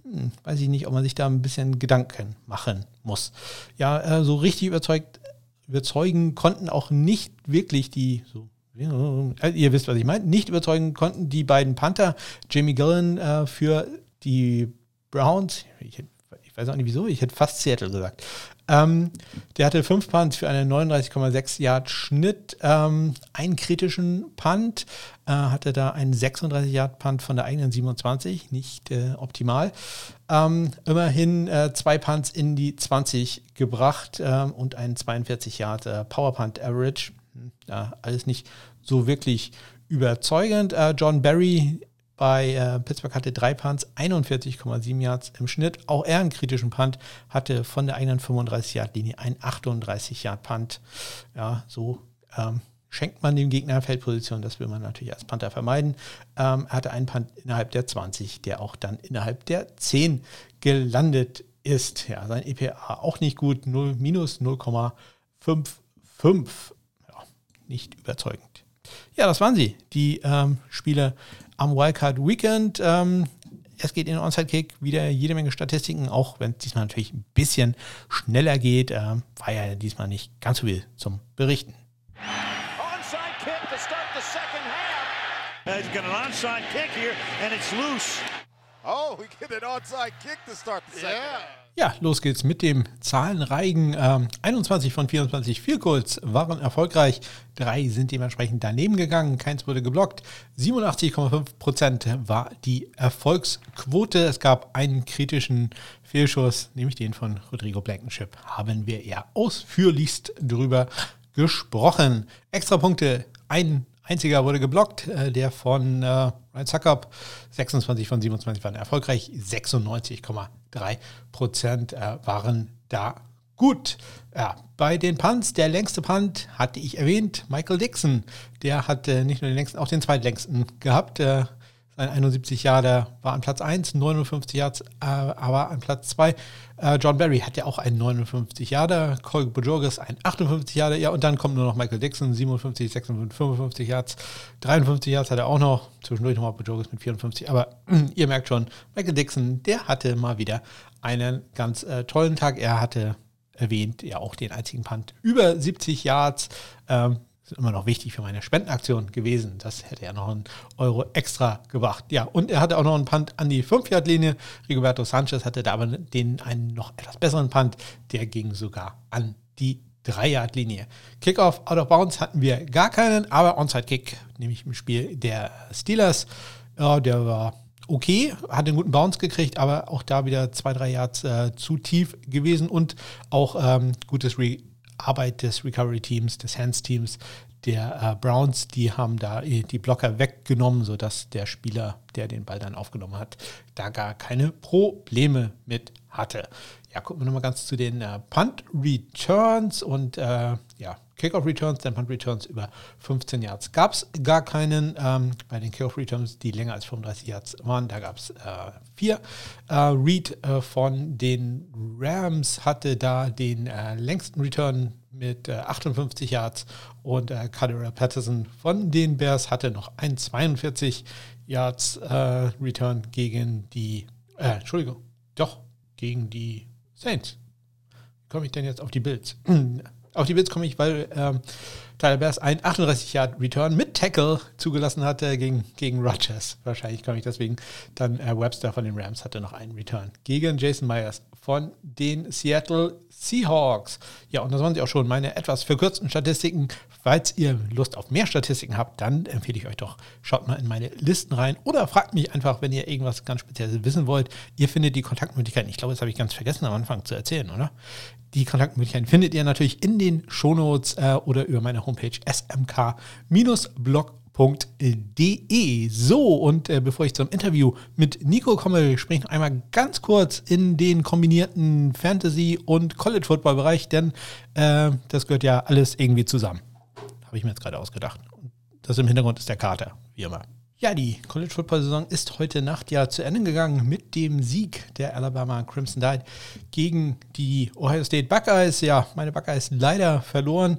Hm, weiß ich nicht, ob man sich da ein bisschen Gedanken machen muss. Ja, äh, so richtig überzeugt, überzeugen konnten auch nicht wirklich die so ihr wisst, was ich meine, nicht überzeugen konnten die beiden Panther, Jamie Gillen äh, für die Browns, ich, ich, weiß auch nicht wieso, ich hätte fast Seattle gesagt, Ähm, der hatte fünf Punts für einen 39,6 Yard Schnitt, ähm, einen kritischen Punt, äh, hatte da einen 36 Yard Punt von der eigenen 27, nicht äh, optimal. Ähm, immerhin äh, zwei Punts in die 20 gebracht ähm, und einen 42 Yard äh, Power Punt Average. Hm, ja, alles nicht so wirklich überzeugend. Äh, John Barry bei äh, Pittsburgh hatte drei Punts, 41,7 Yards im Schnitt. Auch er einen kritischen Punt, hatte von der eigenen 35-Yard-Linie einen 38-Yard-Punt. Ja, so ähm, schenkt man dem Gegner Feldposition. Das will man natürlich als Panther vermeiden. Ähm, er hatte einen Punt innerhalb der 20, der auch dann innerhalb der 10 gelandet ist. Ja, sein EPA auch nicht gut, 0, minus 0,55. Ja, nicht überzeugend. Ja, das waren sie, die ähm, Spiele am Wildcard Weekend. Ähm, es geht in den Onside-Kick wieder jede Menge Statistiken, auch wenn es diesmal natürlich ein bisschen schneller geht. Äh, war ja diesmal nicht ganz so viel zum Berichten. Onside kick to start the second half. He's got an onside kick here and it's loose. Oh, we get an onside kick to start the second yeah. Ja, los geht's mit dem Zahlenreigen. Ähm, 21 von 24 Field Goals waren erfolgreich. Drei sind dementsprechend daneben gegangen. Keins wurde geblockt. 87,5 Prozent war die Erfolgsquote. Es gab einen kritischen Fehlschuss, nämlich den von Rodrigo Blankenship. Haben wir ja ausführlichst drüber gesprochen. Extra Punkte, ein einziger wurde geblockt, äh, der von äh, Ryan Suckup. 26 von 27 waren erfolgreich, 96,3 Prozent äh, waren da gut. Ja, bei den Punts, der längste Punt hatte ich erwähnt, Michael Dixon. Der hat nicht nur den längsten, auch den zweitlängsten gehabt. Äh, sein 71 Jahre war an Platz 1, 59 Yards, äh, aber an Platz 2. Äh, John Barry hat ja auch einen 59 Jahre, Cole Bojorges ein 58 Jahre, ja, und dann kommt nur noch Michael Dixon, 57, 56, 55 Yards, 53 Yards hat er auch noch, zwischendurch nochmal Bojorges mit 54, aber äh, [CLEARS THROAT] ihr merkt schon, Michael Dixon, der hatte mal wieder einen ganz äh, tollen Tag. Er hatte erwähnt, ja auch den einzigen Punt über 70 Yards. Ähm, sind immer noch wichtig für meine Spendenaktion gewesen. Das hätte ja noch einen Euro extra gebracht. Ja, und er hatte auch noch einen Punt an die 5-Yard-Linie. Rigoberto Sanchez hatte da aber den einen noch etwas besseren Punt. Der ging sogar an die 3-Yard-Linie. Kickoff out of bounds hatten wir gar keinen, aber Onside-Kick, nämlich im Spiel der Steelers. Ja, der war okay, hat einen guten Bounce gekriegt, aber auch da wieder zwei, drei Yards äh, zu tief gewesen und auch ähm, gutes Re Arbeit des Recovery-Teams, des Hands-Teams der äh, Browns, die haben da äh, die Blocker weggenommen, sodass der Spieler, der den Ball dann aufgenommen hat, da gar keine Probleme mit hatte. Ja, gucken wir nochmal ganz zu den äh, Punt Returns und äh, ja, Kickoff Returns, dann Punt Returns über 15 Yards. Gab es gar keinen. Ähm, bei den Kickoff Returns, die länger als 35 Yards waren, da gab es äh, vier. Äh, Reed äh, von den Rams hatte da den äh, längsten Return mit 58 Yards und äh, Patterson von den Bears hatte noch ein 42 Yards Return gegen die, Entschuldigung, doch, gegen die Saints. Wie komme ich denn jetzt auf die Bills? [CLEARS THROAT] auf die Bills komme ich, weil ähm, Tyler Bears ein 38 Yard Return mit Tackle zugelassen hatte gegen, gegen Rodgers. Wahrscheinlich komme ich deswegen. Dann äh, Webster von den Rams hatte noch einen Return gegen Jason Myers von den Seattle Seahawks. Ja, und das waren sie auch schon meine etwas verkürzten Statistiken. Falls ihr Lust auf mehr Statistiken habt, dann empfehle ich euch doch, schaut mal in meine Listen rein oder fragt mich einfach, wenn ihr irgendwas ganz Spezielles wissen wollt. Ihr findet die Kontaktmöglichkeiten. Ich glaube, das habe ich ganz vergessen am Anfang zu erzählen, oder? Die Kontaktmöglichkeiten findet ihr natürlich in den Shownotes äh, oder über meine Homepage smk-blog www.de. So, und äh, bevor ich zum Interview mit Nico komme, spreche ich noch einmal ganz kurz in den kombinierten Fantasy- und College-Football-Bereich, denn äh, das gehört ja alles irgendwie zusammen. Habe ich mir jetzt gerade ausgedacht. Das im Hintergrund ist der Kater, wie immer. Ja, die College Football Saison ist heute Nacht ja zu Ende gegangen mit dem Sieg der Alabama Crimson Tide gegen die Ohio State Buckeyes. Ja, meine Buckeyes leider verloren.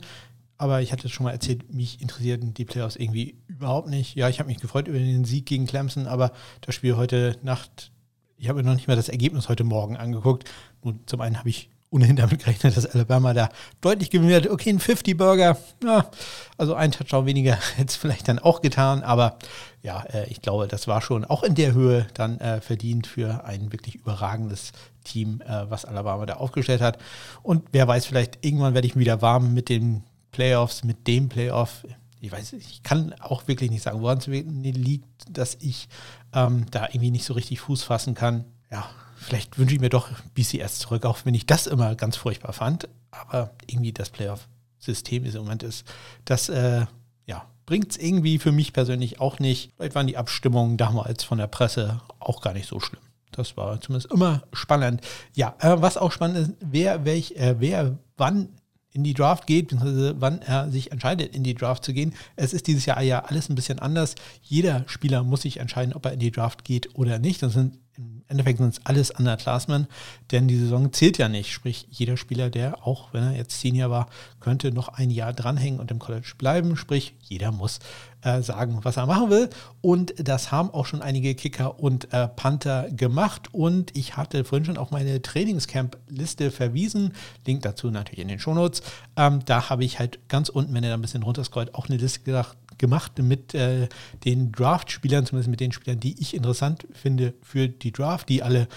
Aber ich hatte es schon mal erzählt, mich interessierten die Playoffs irgendwie überhaupt nicht. Ja, ich habe mich gefreut über den Sieg gegen Clemson, aber das Spiel heute Nacht, ich habe mir noch nicht mal das Ergebnis heute Morgen angeguckt. Nun, zum einen habe ich ohnehin damit gerechnet, dass Alabama da deutlich gewinnen wird. Okay, ein 50-Burger, ja, also ein Touchdown weniger [LAUGHS] hätte es vielleicht dann auch getan, aber ja, äh, ich glaube, das war schon auch in der Höhe dann äh, verdient für ein wirklich überragendes Team, äh, was Alabama da aufgestellt hat. Und wer weiß, vielleicht irgendwann werde ich wieder warm mit den Playoffs, mit dem Playoff. Ich weiß, ich kann auch wirklich nicht sagen, woran es liegt, dass ich ähm, da irgendwie nicht so richtig Fuß fassen kann. Ja, vielleicht wünsche ich mir doch BCS zurück, auch wenn ich das immer ganz furchtbar fand. Aber irgendwie das Playoff-System ist im Moment ist, das äh, ja, bringt es irgendwie für mich persönlich auch nicht. Vielleicht waren die Abstimmungen damals von der Presse auch gar nicht so schlimm. Das war zumindest immer spannend. Ja, äh, was auch spannend ist, wer, welch, äh, wer wann in die Draft geht, beziehungsweise wann er sich entscheidet, in die Draft zu gehen. Es ist dieses Jahr ja alles ein bisschen anders. Jeder Spieler muss sich entscheiden, ob er in die Draft geht oder nicht. Das sind im Endeffekt sind es alles Underclassmen, denn die Saison zählt ja nicht. Sprich, jeder Spieler, der, auch wenn er jetzt Senior war, könnte noch ein Jahr dranhängen und im College bleiben. Sprich, jeder muss äh, sagen, was er machen will. Und das haben auch schon einige Kicker und äh, Panther gemacht. Und ich hatte vorhin schon auf meine Trainingscamp-Liste verwiesen. Link dazu natürlich in den Shownotes. Ähm, da habe ich halt ganz unten, wenn ihr da ein bisschen runterscrollt, auch eine Liste gedacht, gemacht mit äh, den Draft-Spielern, zumindest mit den Spielern, die ich interessant finde für die Draft, die alle,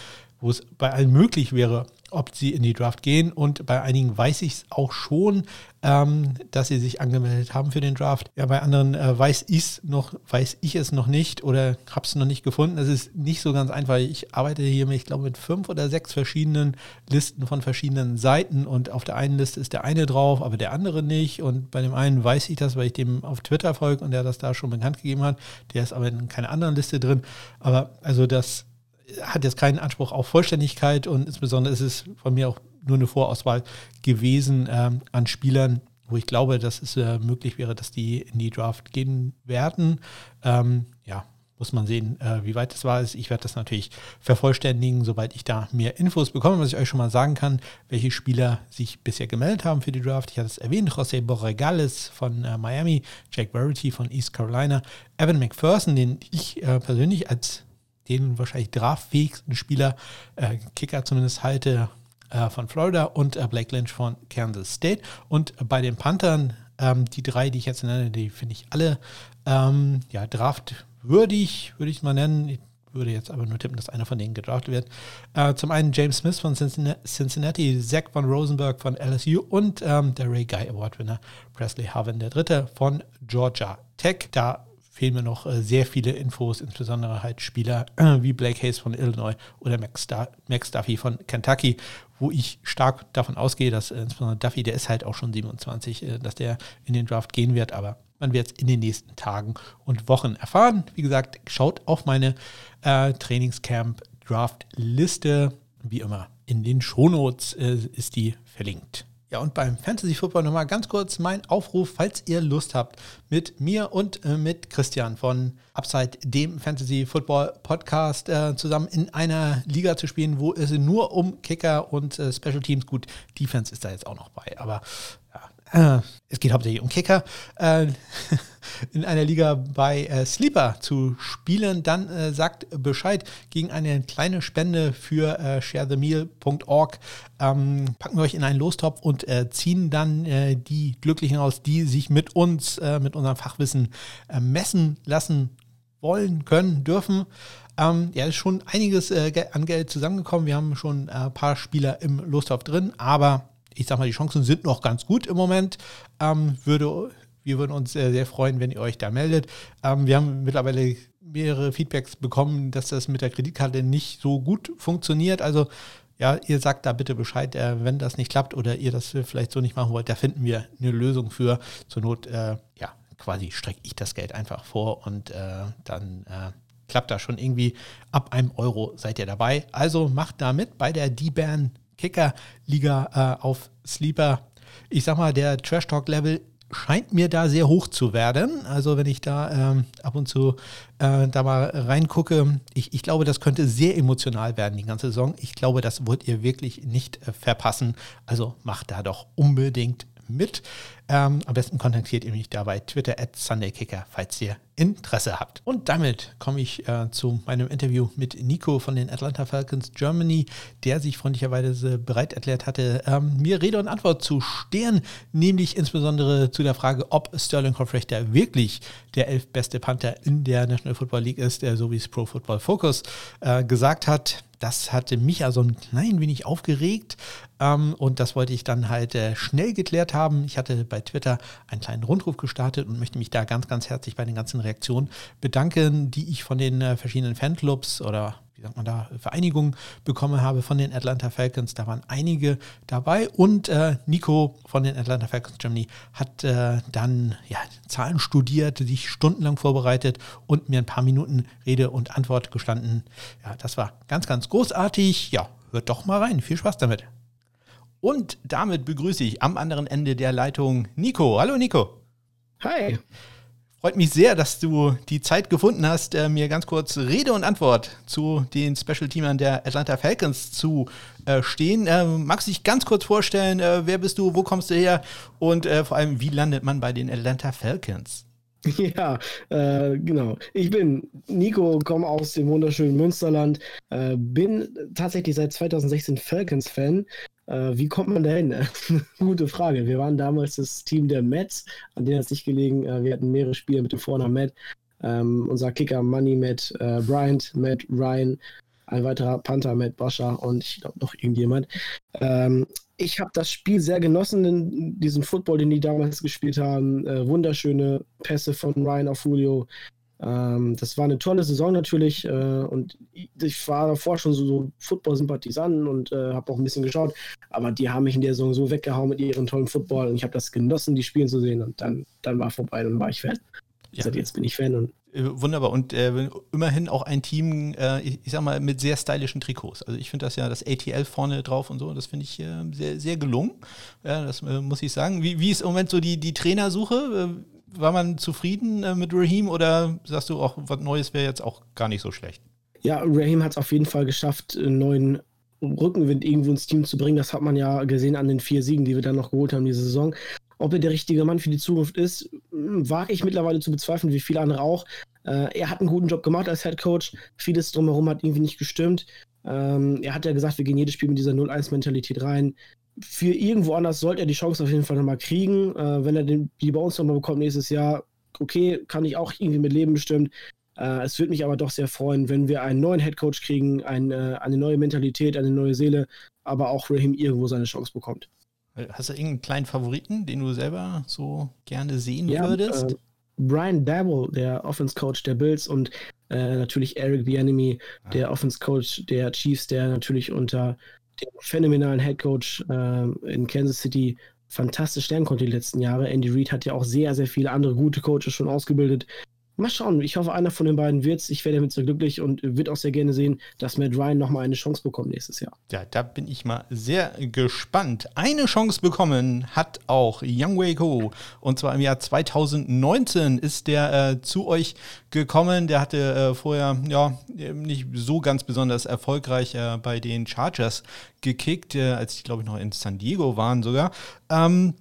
wo es bei allen möglich wäre, ob sie in die Draft gehen. Und bei einigen weiß ich es auch schon, ähm, dass sie sich angemeldet haben für den Draft. Ja, bei anderen äh, weiß, ich's noch, weiß ich es noch nicht oder habe es noch nicht gefunden. Es ist nicht so ganz einfach. Ich arbeite hier mit, ich glaube, mit fünf oder sechs verschiedenen Listen von verschiedenen Seiten und auf der einen Liste ist der eine drauf, aber der andere nicht. Und bei dem einen weiß ich das, weil ich dem auf Twitter folge und der das da schon bekannt gegeben hat. Der ist aber in keiner anderen Liste drin. Aber also das hat jetzt keinen Anspruch auf Vollständigkeit und insbesondere ist es von mir auch nur eine Vorauswahl gewesen ähm, an Spielern, wo ich glaube, dass es äh, möglich wäre, dass die in die Draft gehen werden. Ähm, ja, muss man sehen, äh, wie weit das war. Ich werde das natürlich vervollständigen, sobald ich da mehr Infos bekomme, was ich euch schon mal sagen kann, welche Spieler sich bisher gemeldet haben für die Draft. Ich hatte es erwähnt, José Borregales von äh, Miami, Jack Verity von East Carolina, Evan McPherson, den ich äh, persönlich als den wahrscheinlich draftfähigsten Spieler, äh, Kicker zumindest halte, äh, von Florida und äh, Blake Lynch von Kansas State. Und bei den Panthern, ähm, die drei, die ich jetzt nenne, die finde ich alle ähm, ja, draftwürdig, würde ich es mal nennen. Ich würde jetzt aber nur tippen, dass einer von denen gedraftet wird. Äh, zum einen James Smith von Cincinnati, Zach von Rosenberg von LSU und ähm, der Ray Guy Award-Winner Presley Harvin, der dritte von Georgia Tech. Da fehlen mir noch äh, sehr viele Infos, insbesondere halt Spieler äh, wie Blake Hayes von Illinois oder Max, Max, Duffy von Kentucky, wo ich stark davon ausgehe, dass äh, insbesondere Duffy, der ist halt auch schon 27, äh, dass der in den Draft gehen wird, aber man wird es in den nächsten Tagen und Wochen erfahren. Wie gesagt, schaut auf meine äh, Trainingscamp-Draft-Liste. Wie immer, in den Shownotes äh, ist die verlinkt. Ja, und beim Fantasy Football nochmal ganz kurz mein Aufruf, falls ihr Lust habt, mit mir und äh, mit Christian von Upside, dem Fantasy Football Podcast, äh, zusammen in einer Liga zu spielen, wo es nur um Kicker und äh, Special Teams, gut, Defense ist da jetzt auch noch bei, aber ja, äh, es geht hauptsächlich um Kicker. [LAUGHS] In einer Liga bei äh, Sleeper zu spielen, dann äh, sagt Bescheid gegen eine kleine Spende für äh, sharethemeal.org. Ähm, packen wir euch in einen Lostopf und äh, ziehen dann äh, die Glücklichen aus, die sich mit uns, äh, mit unserem Fachwissen messen lassen wollen, können, dürfen. Ähm, ja, ist schon einiges an Geld zusammengekommen. Wir haben schon ein paar Spieler im Lostopf drin, aber ich sag mal, die Chancen sind noch ganz gut im Moment. Ähm, würde wir würden uns sehr, sehr freuen, wenn ihr euch da meldet. Ähm, wir haben mittlerweile mehrere Feedbacks bekommen, dass das mit der Kreditkarte nicht so gut funktioniert. Also ja, ihr sagt da bitte Bescheid, äh, wenn das nicht klappt oder ihr das vielleicht so nicht machen wollt, da finden wir eine Lösung für. Zur Not, äh, ja, quasi strecke ich das Geld einfach vor und äh, dann äh, klappt da schon irgendwie. Ab einem Euro seid ihr dabei. Also macht da mit bei der D-Ban Kicker Liga äh, auf Sleeper. Ich sag mal, der Trash Talk Level scheint mir da sehr hoch zu werden. Also wenn ich da ähm, ab und zu äh, da mal reingucke, ich, ich glaube, das könnte sehr emotional werden, die ganze Saison. Ich glaube, das wollt ihr wirklich nicht äh, verpassen. Also macht da doch unbedingt mit. Ähm, am besten kontaktiert ihr mich da bei Twitter at SundayKicker, falls ihr Interesse habt. Und damit komme ich äh, zu meinem Interview mit Nico von den Atlanta Falcons Germany, der sich freundlicherweise bereit erklärt hatte, ähm, mir Rede und Antwort zu stehen, nämlich insbesondere zu der Frage, ob Sterling Hoffrechter wirklich der elf beste Panther in der National Football League ist, äh, so wie es Pro Football Focus äh, gesagt hat. Das hatte mich also ein klein wenig aufgeregt ähm, und das wollte ich dann halt äh, schnell geklärt haben. Ich hatte bei Twitter einen kleinen Rundruf gestartet und möchte mich da ganz, ganz herzlich bei den ganzen Reaktionen bedanken, die ich von den äh, verschiedenen Fanclubs oder sagt man da, Vereinigung bekommen habe von den Atlanta Falcons. Da waren einige dabei und äh, Nico von den Atlanta Falcons Germany hat äh, dann ja, Zahlen studiert, sich stundenlang vorbereitet und mir ein paar Minuten Rede und Antwort gestanden. Ja, das war ganz, ganz großartig. Ja, hört doch mal rein. Viel Spaß damit. Und damit begrüße ich am anderen Ende der Leitung Nico. Hallo Nico. Hi. Freut mich sehr, dass du die Zeit gefunden hast, äh, mir ganz kurz Rede und Antwort zu den Special-Teamern der Atlanta Falcons zu äh, stehen. Äh, magst du dich ganz kurz vorstellen, äh, wer bist du, wo kommst du her und vor allem, wie landet man bei den Atlanta Falcons? [LAUGHS] Ja, äh, genau. Ich bin Nico, komme aus dem wunderschönen Münsterland, bin tatsächlich seit 2016 Falcons-Fan, äh, wie kommt man da hin? [LAUGHS] Gute Frage. Wir waren damals das Team der Mets, an denen hat es nicht gelegen. Äh, wir hatten mehrere Spiele mit dem Vornamen Matt. Ähm, unser Kicker Money Matt äh, Bryant, Matt Ryan, ein weiterer Panther Matt Boscher und ich glaube noch irgendjemand. Ähm, ich habe das Spiel sehr genossen, diesen Football, den die damals gespielt haben. Äh, wunderschöne Pässe von Ryan auf Julio. Ähm, das war eine tolle Saison natürlich äh, und ich war davor schon so, so Football-Sympathisant und äh, habe auch ein bisschen geschaut, aber die haben mich in der Saison so weggehauen mit ihrem tollen Football und ich habe das genossen, die Spielen zu sehen und dann, dann war vorbei und war ich Fan. Ja. Seit jetzt bin ich Fan und äh, Wunderbar. Und äh, immerhin auch ein Team, äh, ich, ich, sag mal, mit sehr stylischen Trikots. Also ich finde das ja, das ATL vorne drauf und so, das finde ich äh, sehr, sehr gelungen. Ja, das äh, muss ich sagen. Wie, wie ist im Moment so die, die Trainersuche? war man zufrieden äh, mit Raheem oder sagst du auch, was Neues wäre jetzt auch gar nicht so schlecht? Ja, Raheem hat es auf jeden Fall geschafft, einen neuen Rückenwind irgendwo ins Team zu bringen. Das hat man ja gesehen an den vier Siegen, die wir dann noch geholt haben diese Saison. Ob er der richtige Mann für die Zukunft ist, hm, wage ich mittlerweile zu bezweifeln, wie viele andere auch. Äh, er hat einen guten Job gemacht als Head Coach. Vieles drumherum hat irgendwie nicht gestimmt. Ähm, er hat ja gesagt, wir gehen jedes Spiel mit dieser 0-1-Mentalität rein für irgendwo anders sollte er die Chance auf jeden Fall nochmal kriegen. Äh, wenn er den, die bei uns nochmal bekommt nächstes Jahr, okay, kann ich auch irgendwie mit leben bestimmt. Äh, es würde mich aber doch sehr freuen, wenn wir einen neuen Headcoach kriegen, ein, äh, eine neue Mentalität, eine neue Seele, aber auch Raheem irgendwo seine Chance bekommt. Hast du irgendeinen kleinen Favoriten, den du selber so gerne sehen ja, würdest? Äh, Brian Dabble, der Offense Coach der Bills und äh, natürlich Eric Bieniemy, ah. der Offense Coach der Chiefs, der natürlich unter den phänomenalen Headcoach äh, in Kansas City fantastisch lernen konnte die letzten Jahre. Andy Reid hat ja auch sehr, sehr viele andere gute Coaches schon ausgebildet. Mal schauen. Ich hoffe, einer von den beiden wird's. Ich werde damit sehr glücklich und würde auch sehr gerne sehen, dass Matt Ryan nochmal eine Chance bekommt nächstes Jahr. Ja, da bin ich mal sehr gespannt. Eine Chance bekommen hat auch Young Wei Ko. Und zwar im Jahr 2019 ist der äh, zu euch gekommen. Der hatte äh, vorher ja nicht so ganz besonders erfolgreich äh, bei den Chargers gekickt, äh, als ich glaube ich noch in San Diego waren sogar. Ähm,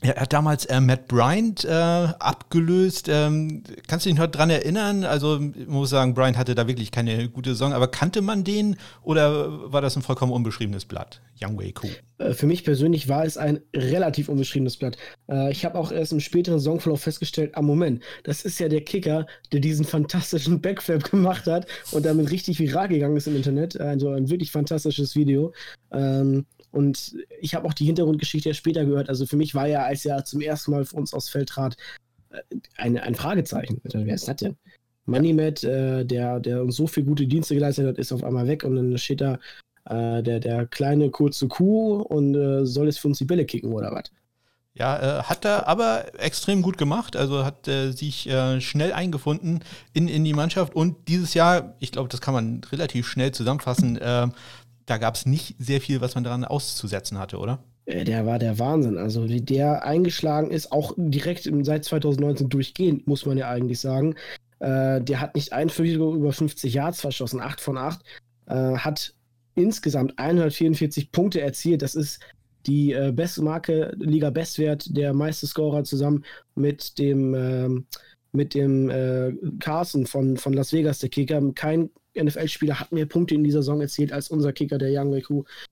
er hat damals äh, Matt Bryant äh, abgelöst. Ähm, kannst du dich noch dran erinnern? Also, ich muss sagen, Bryant hatte da wirklich keine gute Saison, aber kannte man den oder war das ein vollkommen unbeschriebenes Blatt? Young Way Cool. Äh, für mich persönlich war es ein relativ unbeschriebenes Blatt. Äh, ich habe auch erst im späteren Saisonverlauf festgestellt: am Moment, das ist ja der Kicker, der diesen fantastischen [LAUGHS] Backflip gemacht hat und damit richtig viral gegangen ist im Internet. Also ein wirklich fantastisches Video. Ähm, und ich habe auch die Hintergrundgeschichte ja später gehört. Also für mich war er, als er zum ersten Mal für uns aufs Feld trat, äh, ein, ein Fragezeichen. Wer ist das denn? MoneyMat, äh, der, der uns so viel gute Dienste geleistet hat, ist auf einmal weg und dann steht da äh, der, der kleine kurze Kuh und äh, soll es für uns die Bälle kicken oder was? Ja, äh, hat er aber extrem gut gemacht. Also hat äh, sich äh, schnell eingefunden in, in die Mannschaft. Und dieses Jahr, ich glaube, das kann man relativ schnell zusammenfassen, äh, da gab es nicht sehr viel, was man daran auszusetzen hatte, oder? Äh, der war der Wahnsinn. Also wie der eingeschlagen ist, auch direkt seit 2019 durchgehend, muss man ja eigentlich sagen. Äh, der hat nicht ein Versuch über 50 Yards verschossen, 8 von 8. Äh, hat insgesamt 144 Punkte erzielt. Das ist die äh, beste Marke, Liga-Bestwert, der meiste Scorer zusammen mit dem, äh, mit dem äh, Carson von, von Las Vegas, der Kicker. Kein NFL-Spieler hat mehr Punkte in dieser Saison erzielt als unser Kicker, der Young Wei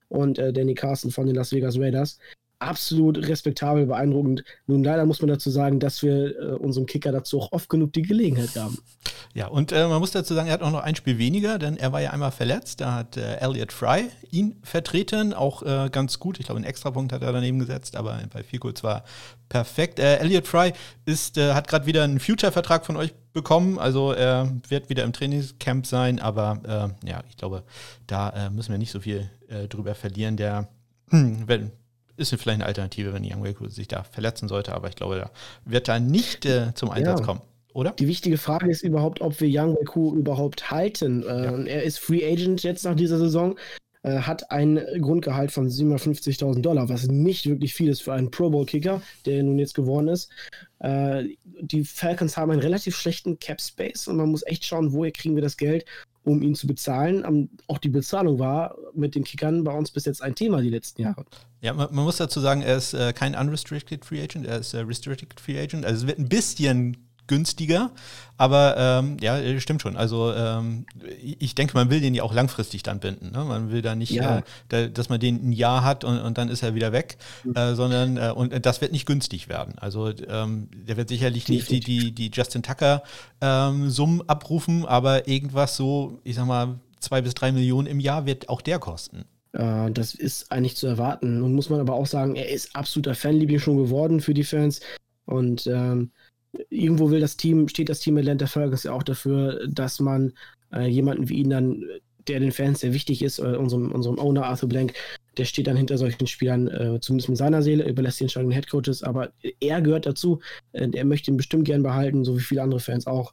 und äh, Danny Carson von den Las Vegas Raiders absolut respektabel, beeindruckend. Nun leider muss man dazu sagen, dass wir äh, unserem Kicker dazu auch oft genug die Gelegenheit gaben. Ja, und äh, man muss dazu sagen, er hat auch noch ein Spiel weniger, denn er war ja einmal verletzt. Da hat äh, Elliot Fry ihn vertreten, auch äh, ganz gut. Ich glaube, einen Extrapunkt hat er daneben gesetzt, aber bei Fico zwar perfekt. Äh, Elliot Fry ist, äh, hat gerade wieder einen Future-Vertrag von euch bekommen, also er wird wieder im Trainingscamp sein, aber ja, ich glaube, da müssen wir nicht so viel drüber verlieren. Der wenn, ist vielleicht eine Alternative, wenn Young Waku sich da verletzen sollte, aber ich glaube, da wird da nicht äh, zum Einsatz ja. kommen. Oder? Die wichtige Frage ist überhaupt, ob wir Young Waku überhaupt halten. Äh, ja. Er ist Free Agent jetzt nach dieser Saison, äh, hat ein Grundgehalt von 750.000 Dollar, was nicht wirklich viel ist für einen Pro Bowl Kicker, der nun jetzt geworden ist. Äh, die Falcons haben einen relativ schlechten Cap Space und man muss echt schauen, woher kriegen wir das Geld, um ihn zu bezahlen. auch die Bezahlung war mit den Kickern bei uns bis jetzt ein Thema die letzten Jahre. Ja, man, man muss dazu sagen, er ist äh, kein unrestricted Free Agent, er ist äh, restricted Free Agent. Also es wird ein bisschen günstiger. Aber ähm, ja, stimmt schon. Also ähm, ich denke, man will den ja auch langfristig dann binden. Ne? Man will da nicht, ja. äh, da, dass man den ein Jahr hat und, und dann ist er wieder weg, mhm. äh, sondern äh, und das wird nicht günstig werden. Also ähm, der wird sicherlich nicht die, die, die Justin Tucker ähm, Summen abrufen, aber irgendwas so, ich sag mal, zwei bis drei Millionen im Jahr wird auch der kosten. Äh, das ist eigentlich zu erwarten. Und muss man aber auch sagen, er ist absoluter Fanliebling schon geworden für die Fans. Und ähm, irgendwo will das Team, steht das Team Atlanta Falcons ja auch dafür, dass man äh, jemanden wie ihn dann, der den Fans sehr wichtig ist, äh, unserem, unserem Owner Arthur Blank, der steht dann hinter solchen Spielern, äh, zumindest mit seiner Seele, überlässt die Entscheidung den Headcoaches, aber er gehört dazu, äh, er möchte ihn bestimmt gern behalten, so wie viele andere Fans auch.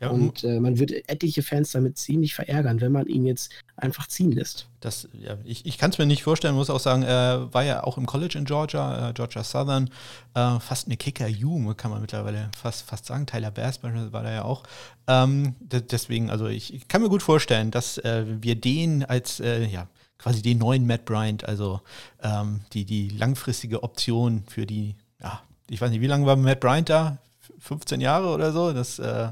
Ja, und äh, man wird etliche Fans damit ziemlich verärgern, wenn man ihn jetzt einfach ziehen lässt. Das, ja, ich ich kann es mir nicht vorstellen, muss auch sagen, er war ja auch im College in Georgia, äh, Georgia Southern, äh, fast eine Kicker-U, kann man mittlerweile fast, fast sagen. Tyler Bass war da ja auch. Ähm, deswegen, also ich, ich, kann mir gut vorstellen, dass äh, wir den als, äh, ja, quasi den neuen Matt Bryant, also ähm, die, die langfristige Option für die, ja, ich weiß nicht, wie lange war Matt Bryant da? 15 Jahre oder so? Das äh,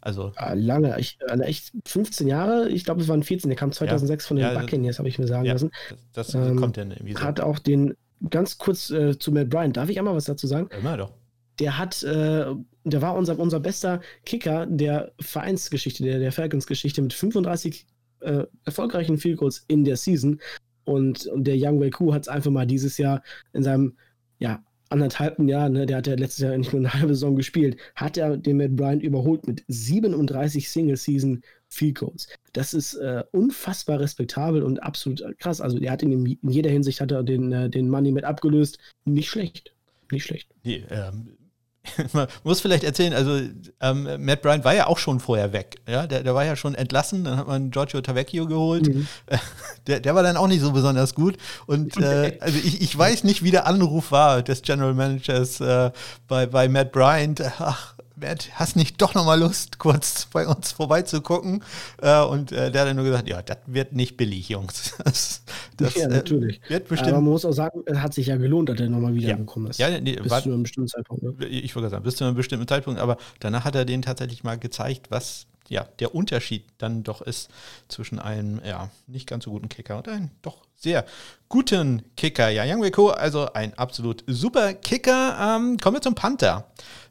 also ah, lange, ich, also echt 15 Jahre, ich glaube, es waren 14, der kam 2006 ja, von den ja, Buccaneers, habe ich mir sagen ja, lassen. Das, das ähm, kommt dann irgendwie so. Hat auch den, ganz kurz äh, zu Matt Bryan, darf ich einmal was dazu sagen? Immer doch. Der hat, äh, der war unser, unser bester Kicker der Vereinsgeschichte, der, der Falcons-Geschichte mit 35 äh, erfolgreichen Field Goals in der Season. Und, und der Young Wei Ku hat es einfach mal dieses Jahr in seinem ja, anderthalben Jahren, ne, der hat ja letztes Jahr nicht nur eine [LAUGHS] halbe Saison gespielt, hat er den Matt Bryant überholt mit 37 Single-Season Field Goals. Das ist äh, unfassbar respektabel und absolut krass. Also er hat in, in jeder Hinsicht hat er den, äh, den Money mit abgelöst. Nicht schlecht. Nicht schlecht. Nee, ähm, [LAUGHS] man muss vielleicht erzählen, also ähm, Matt Bryant war ja auch schon vorher weg. Ja? Der, der war ja schon entlassen, dann hat man Giorgio Tavecchio geholt. Mhm. [LAUGHS] Der, der war dann auch nicht so besonders gut. Und [LAUGHS] äh, also ich, ich weiß nicht, wie der Anruf war des General Managers äh, bei, bei Matt Bryant. Ach, Matt, hast nicht doch nochmal Lust, kurz bei uns vorbeizugucken? Äh, und äh, der hat dann nur gesagt, ja, das wird nicht billig, Jungs. [LAUGHS] Das, das ja, äh, natürlich. wird bestimmt. Aber man muss auch sagen, es hat sich ja gelohnt, dass er nochmal wiedergekommen ja. ist. Ja, nee, bis war, zu einem bestimmten Zeitpunkt. Ne? Ich würde sagen, bis zu einem bestimmten Zeitpunkt. Aber danach hat er denen tatsächlich mal gezeigt, was ja, der Unterschied dann doch ist zwischen einem ja, nicht ganz so guten Kicker und einem doch sehr guten Kicker. Ja, Yang Wei Ko, also ein absolut super Kicker. Ähm, kommen wir zum Panther.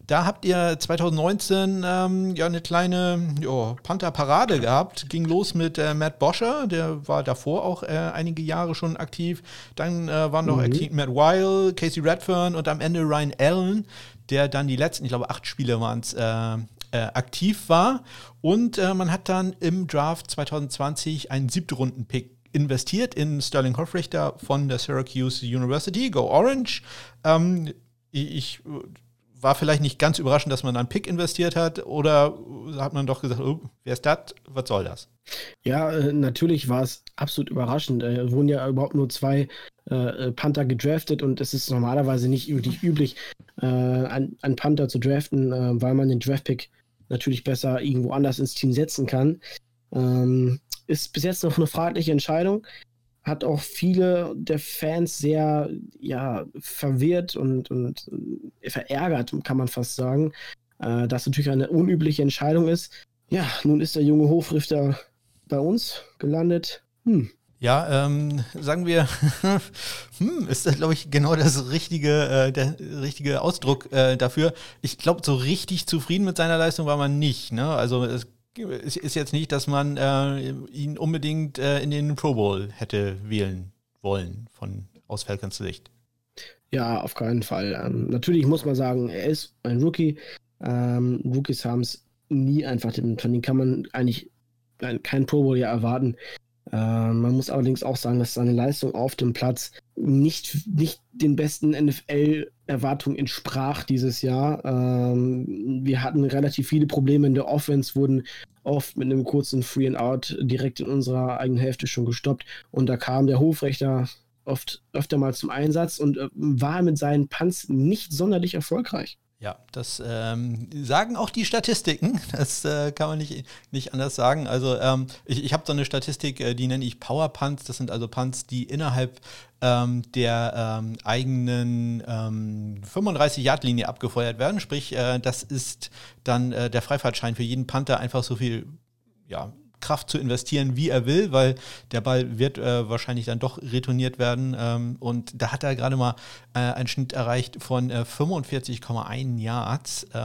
Da habt ihr 2019 ähm, ja eine kleine jo, Panther-Parade gehabt. Ging los mit äh, Matt Boscher, der war davor auch äh, einige Jahre schon aktiv. Dann äh, waren noch mhm. aktiv Matt Weil, Casey Redfern und am Ende Ryan Allen, der dann die letzten, ich glaube, acht Spiele waren es, äh, äh, aktiv war. Und äh, man hat dann im Draft 2020 einen Siebtrunden-Pick investiert in Sterling Hoffrichter von der Syracuse University. Go Orange. Ähm, ich war vielleicht nicht ganz überraschend, dass man einen Pick investiert hat oder hat man doch gesagt, oh, wer ist das? Was soll das? Ja, äh, natürlich war es absolut überraschend. Es äh, wurden ja überhaupt nur zwei äh, Panther gedraftet und es ist normalerweise nicht wirklich üblich, einen, Panther zu draften, weil man den Draftpick natürlich besser irgendwo anders ins Team setzen kann. Ähm, ist bis jetzt noch eine fragliche Entscheidung hat auch viele der Fans sehr ja, verwirrt und, und verärgert, kann man fast sagen. Äh, das natürlich eine unübliche Entscheidung ist. Ja, nun ist der junge Hofrichter bei uns gelandet. Hm. Ja, ähm, sagen wir, [LAUGHS] hm, ist das, glaube ich, genau das richtige, äh, der richtige Ausdruck äh, dafür. Ich glaube, so richtig zufrieden mit seiner Leistung war man nicht. Ne? Also es es ist jetzt nicht, dass man äh, ihn unbedingt äh, in den Pro Bowl hätte wählen wollen, von aus Falcons Sicht. Ja, auf keinen Fall. Ähm, natürlich muss man sagen, er ist ein Rookie. Ähm, Rookies haben es nie einfach, von denen kann man eigentlich kein Pro Bowl ja erwarten. Äh, man muss allerdings auch sagen, dass seine Leistung auf dem Platz nicht, nicht den besten NFL-Erwartungen entsprach dieses Jahr. Ähm, wir hatten relativ viele Probleme in der Offense, wurden oft mit einem kurzen Free and Out direkt in unserer eigenen Hälfte schon gestoppt. Und da kam der Hofrechter oft öfter mal zum Einsatz und äh, war mit seinen Punts nicht sonderlich erfolgreich. Ja, das ähm, sagen auch die Statistiken. [LAUGHS] Das äh, kann man nicht, nicht anders sagen. Also ähm, ich, ich habe so eine Statistik, äh, die nenne ich Power Punts. Das sind also Punts, die innerhalb ähm, der ähm, eigenen 35-Yard-Linie ähm, abgefeuert werden. Sprich, äh, das ist dann äh, der Freifahrtschein für jeden Panther einfach so viel ja, Kraft zu investieren, wie er will, weil der Ball wird äh, wahrscheinlich dann doch retourniert werden. Ähm, und da hat er gerade mal äh, einen Schnitt erreicht von äh, 45,1 Yards. Äh,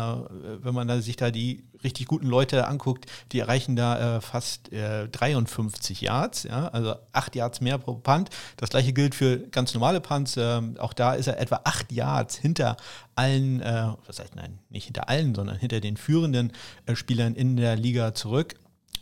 wenn man da sich da die richtig guten Leute anguckt, die erreichen da äh, fast 53 äh, Yards, ja, also 8 Yards mehr pro Punt. Das gleiche gilt für ganz normale Punts. Ähm, auch da ist er etwa 8 Yards hinter allen, was heißt nein, nicht hinter allen, sondern hinter den führenden Spielern in der Liga zurück.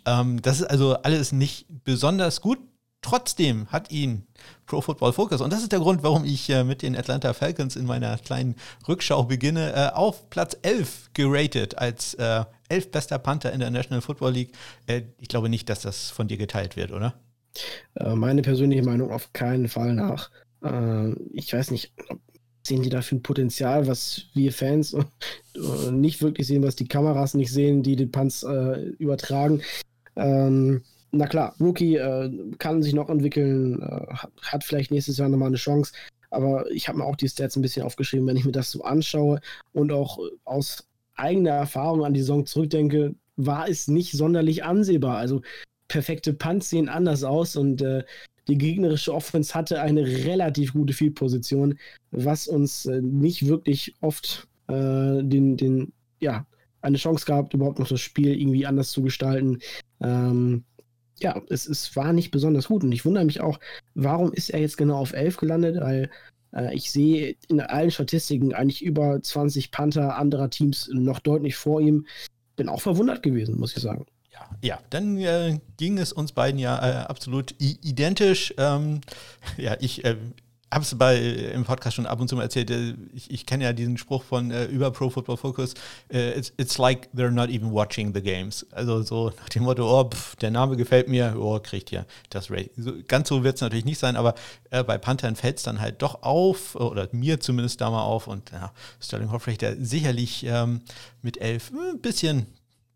Ähm, das ist also alles nicht besonders gut. Trotzdem hat ihn Pro Football Focus, und das ist der Grund, warum ich äh, mit den Atlanta Falcons in meiner kleinen Rückschau beginne, äh, auf Platz 11 geratet als äh, 11 bester Panther in der National Football League. Äh, ich glaube nicht, dass das von dir geteilt wird, oder? Äh, meine persönliche Meinung auf keinen Fall nach. Äh, ich weiß nicht, sehen die dafür ein Potenzial, was wir Fans nicht wirklich sehen, was die Kameras nicht sehen, die den Panz übertragen. Ähm, na klar, Rookie äh, kann sich noch entwickeln, äh, hat vielleicht nächstes Jahr nochmal eine Chance. Aber ich habe mir auch die Stats ein bisschen aufgeschrieben, wenn ich mir das so anschaue und auch aus eigener Erfahrung an die Saison zurückdenke, war es nicht sonderlich ansehbar. Also perfekte Punts sehen anders aus und äh, die gegnerische Offense hatte eine relativ gute Field-Position, was uns äh, nicht wirklich oft äh, den, den, ja, eine Chance gab, überhaupt noch das Spiel irgendwie anders zu gestalten. Ähm, ja, es, es war nicht besonders gut. Und ich wundere mich auch, warum ist er jetzt genau auf 11 gelandet? Weil äh, ich sehe in allen Statistiken eigentlich über 20 Panther anderer Teams noch deutlich vor ihm. Bin auch verwundert gewesen, muss ich sagen. Ja, ja, dann äh, ging es uns beiden ja äh, absolut identisch. Ähm, [LAUGHS] ja, ich äh, habe es bei im Podcast schon ab und zu mal erzählt. Äh, ich, ich kenne ja diesen Spruch von äh, über Pro Football Focus. Äh, it's, it's like they're not even watching the games. Also so nach dem Motto, oh, pff, der Name gefällt mir, oh, kriegt hier das Rating. So, ganz so wird es natürlich nicht sein, aber äh, bei Panthern fällt es dann halt doch auf, oder mir zumindest da mal auf. Und ja, Sterling Hoffrechter sicherlich ähm, mit elf ein bisschen,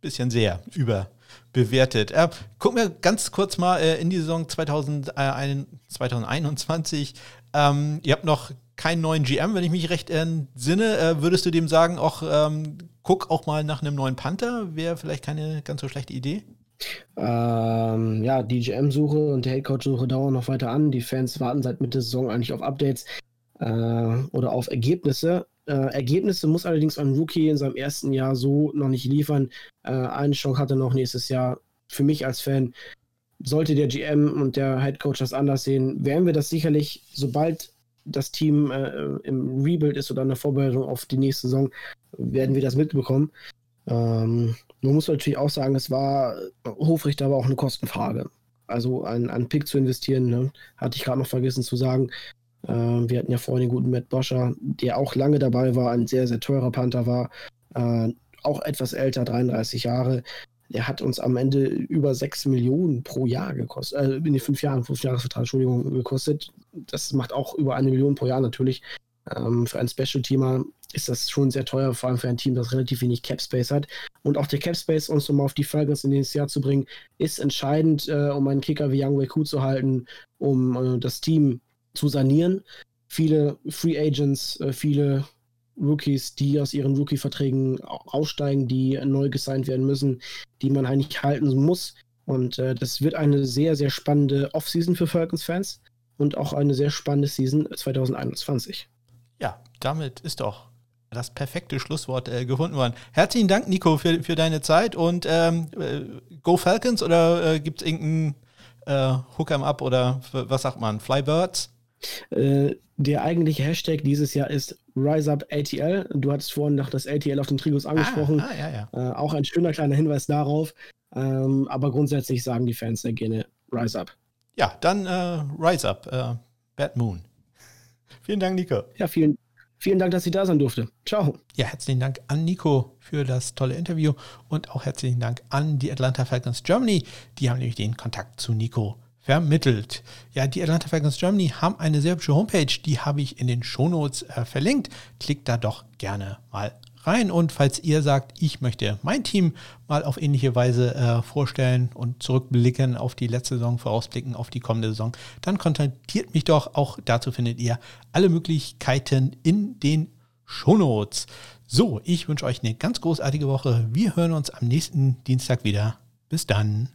bisschen sehr über bewertet. Äh, gucken wir ganz kurz mal äh, in die Saison 2000, äh, 2021. Ähm, ihr habt noch keinen neuen GM, wenn ich mich recht entsinne. Äh, würdest du dem sagen, auch ähm, guck auch mal nach einem neuen Panther? Wäre vielleicht keine ganz so schlechte Idee? Ähm, ja, die GM-Suche und die Headcoach-Suche dauern noch weiter an. Die Fans warten seit Mitte Saison eigentlich auf Updates äh, oder auf Ergebnisse. Äh, Ergebnisse muss allerdings ein Rookie in seinem ersten Jahr so noch nicht liefern. Äh, eine Chance hat er noch nächstes Jahr. Für mich als Fan sollte der GM und der Head Coach das anders sehen, werden wir das sicherlich, sobald das Team äh, im Rebuild ist oder in der Vorbereitung auf die nächste Saison, werden wir das mitbekommen. Ähm, man muss natürlich auch sagen, es war Hofrichter aber auch eine Kostenfrage. Also ein, ein Pick zu investieren, ne? hatte ich gerade noch vergessen zu sagen. Äh, wir hatten ja vorhin den guten Matt Boscher, der auch lange dabei war, ein sehr, sehr teurer Panther war, äh, auch etwas älter, 33 Jahre der hat uns am Ende über 6 Millionen pro Jahr gekostet, äh, in den fünf Jahren, fünf Jahresvertrag, Entschuldigung, gekostet. Das macht auch über eine Million pro Jahr natürlich. Ähm, für einen Special-Teamer ist das schon sehr teuer, vor allem für ein Team, das relativ wenig Cap-Space hat. Und auch der Cap-Space, uns um auf die Falcons in dieses Jahr zu bringen, ist entscheidend, äh, um einen Kicker wie Young Wei zu halten, um äh, das Team zu sanieren. Viele Free Agents, äh, viele Rookies, die aus ihren Rookie-Verträgen aussteigen, die neu gesigned werden müssen, die man eigentlich halten muss. Und äh, das wird eine sehr, sehr spannende Offseason für Falcons-Fans und auch eine sehr spannende Season 2021. Ja, damit ist doch das perfekte Schlusswort äh, gefunden worden. Herzlichen Dank, Nico, für, für deine Zeit und ähm, äh, Go Falcons oder äh, gibt es irgendeinen äh, Hook 'em Up oder was sagt man, Flybirds? Äh, der eigentliche Hashtag dieses Jahr ist RiseUpATL. Du hattest vorhin noch das ATL auf den Trigos ah, angesprochen. Ah, ah, ja, ja. Äh, auch ein schöner kleiner Hinweis darauf. Ähm, aber grundsätzlich sagen die Fans sehr gerne Rise Up. Ja, dann äh, Rise Up, äh, Bad Moon. [LAUGHS] Vielen Dank, Nico. Ja, vielen, vielen Dank, dass ich da sein durfte. Ciao. Ja, herzlichen Dank an Nico für das tolle Interview und auch herzlichen Dank an die Atlanta Falcons Germany. Die haben nämlich den Kontakt zu Nico vermittelt. Ja, die Atlanta Falcons Germany haben eine sehr hübsche Homepage, die habe ich in den Shownotes äh, verlinkt. Klickt da doch gerne mal rein. Und falls ihr sagt, ich möchte mein Team mal auf ähnliche Weise äh, vorstellen und zurückblicken auf die letzte Saison, vorausblicken auf die kommende Saison, dann kontaktiert mich doch. Auch dazu findet ihr alle Möglichkeiten in den Shownotes. So, ich wünsche euch eine ganz großartige Woche. Wir hören uns am nächsten Dienstag wieder. Bis dann.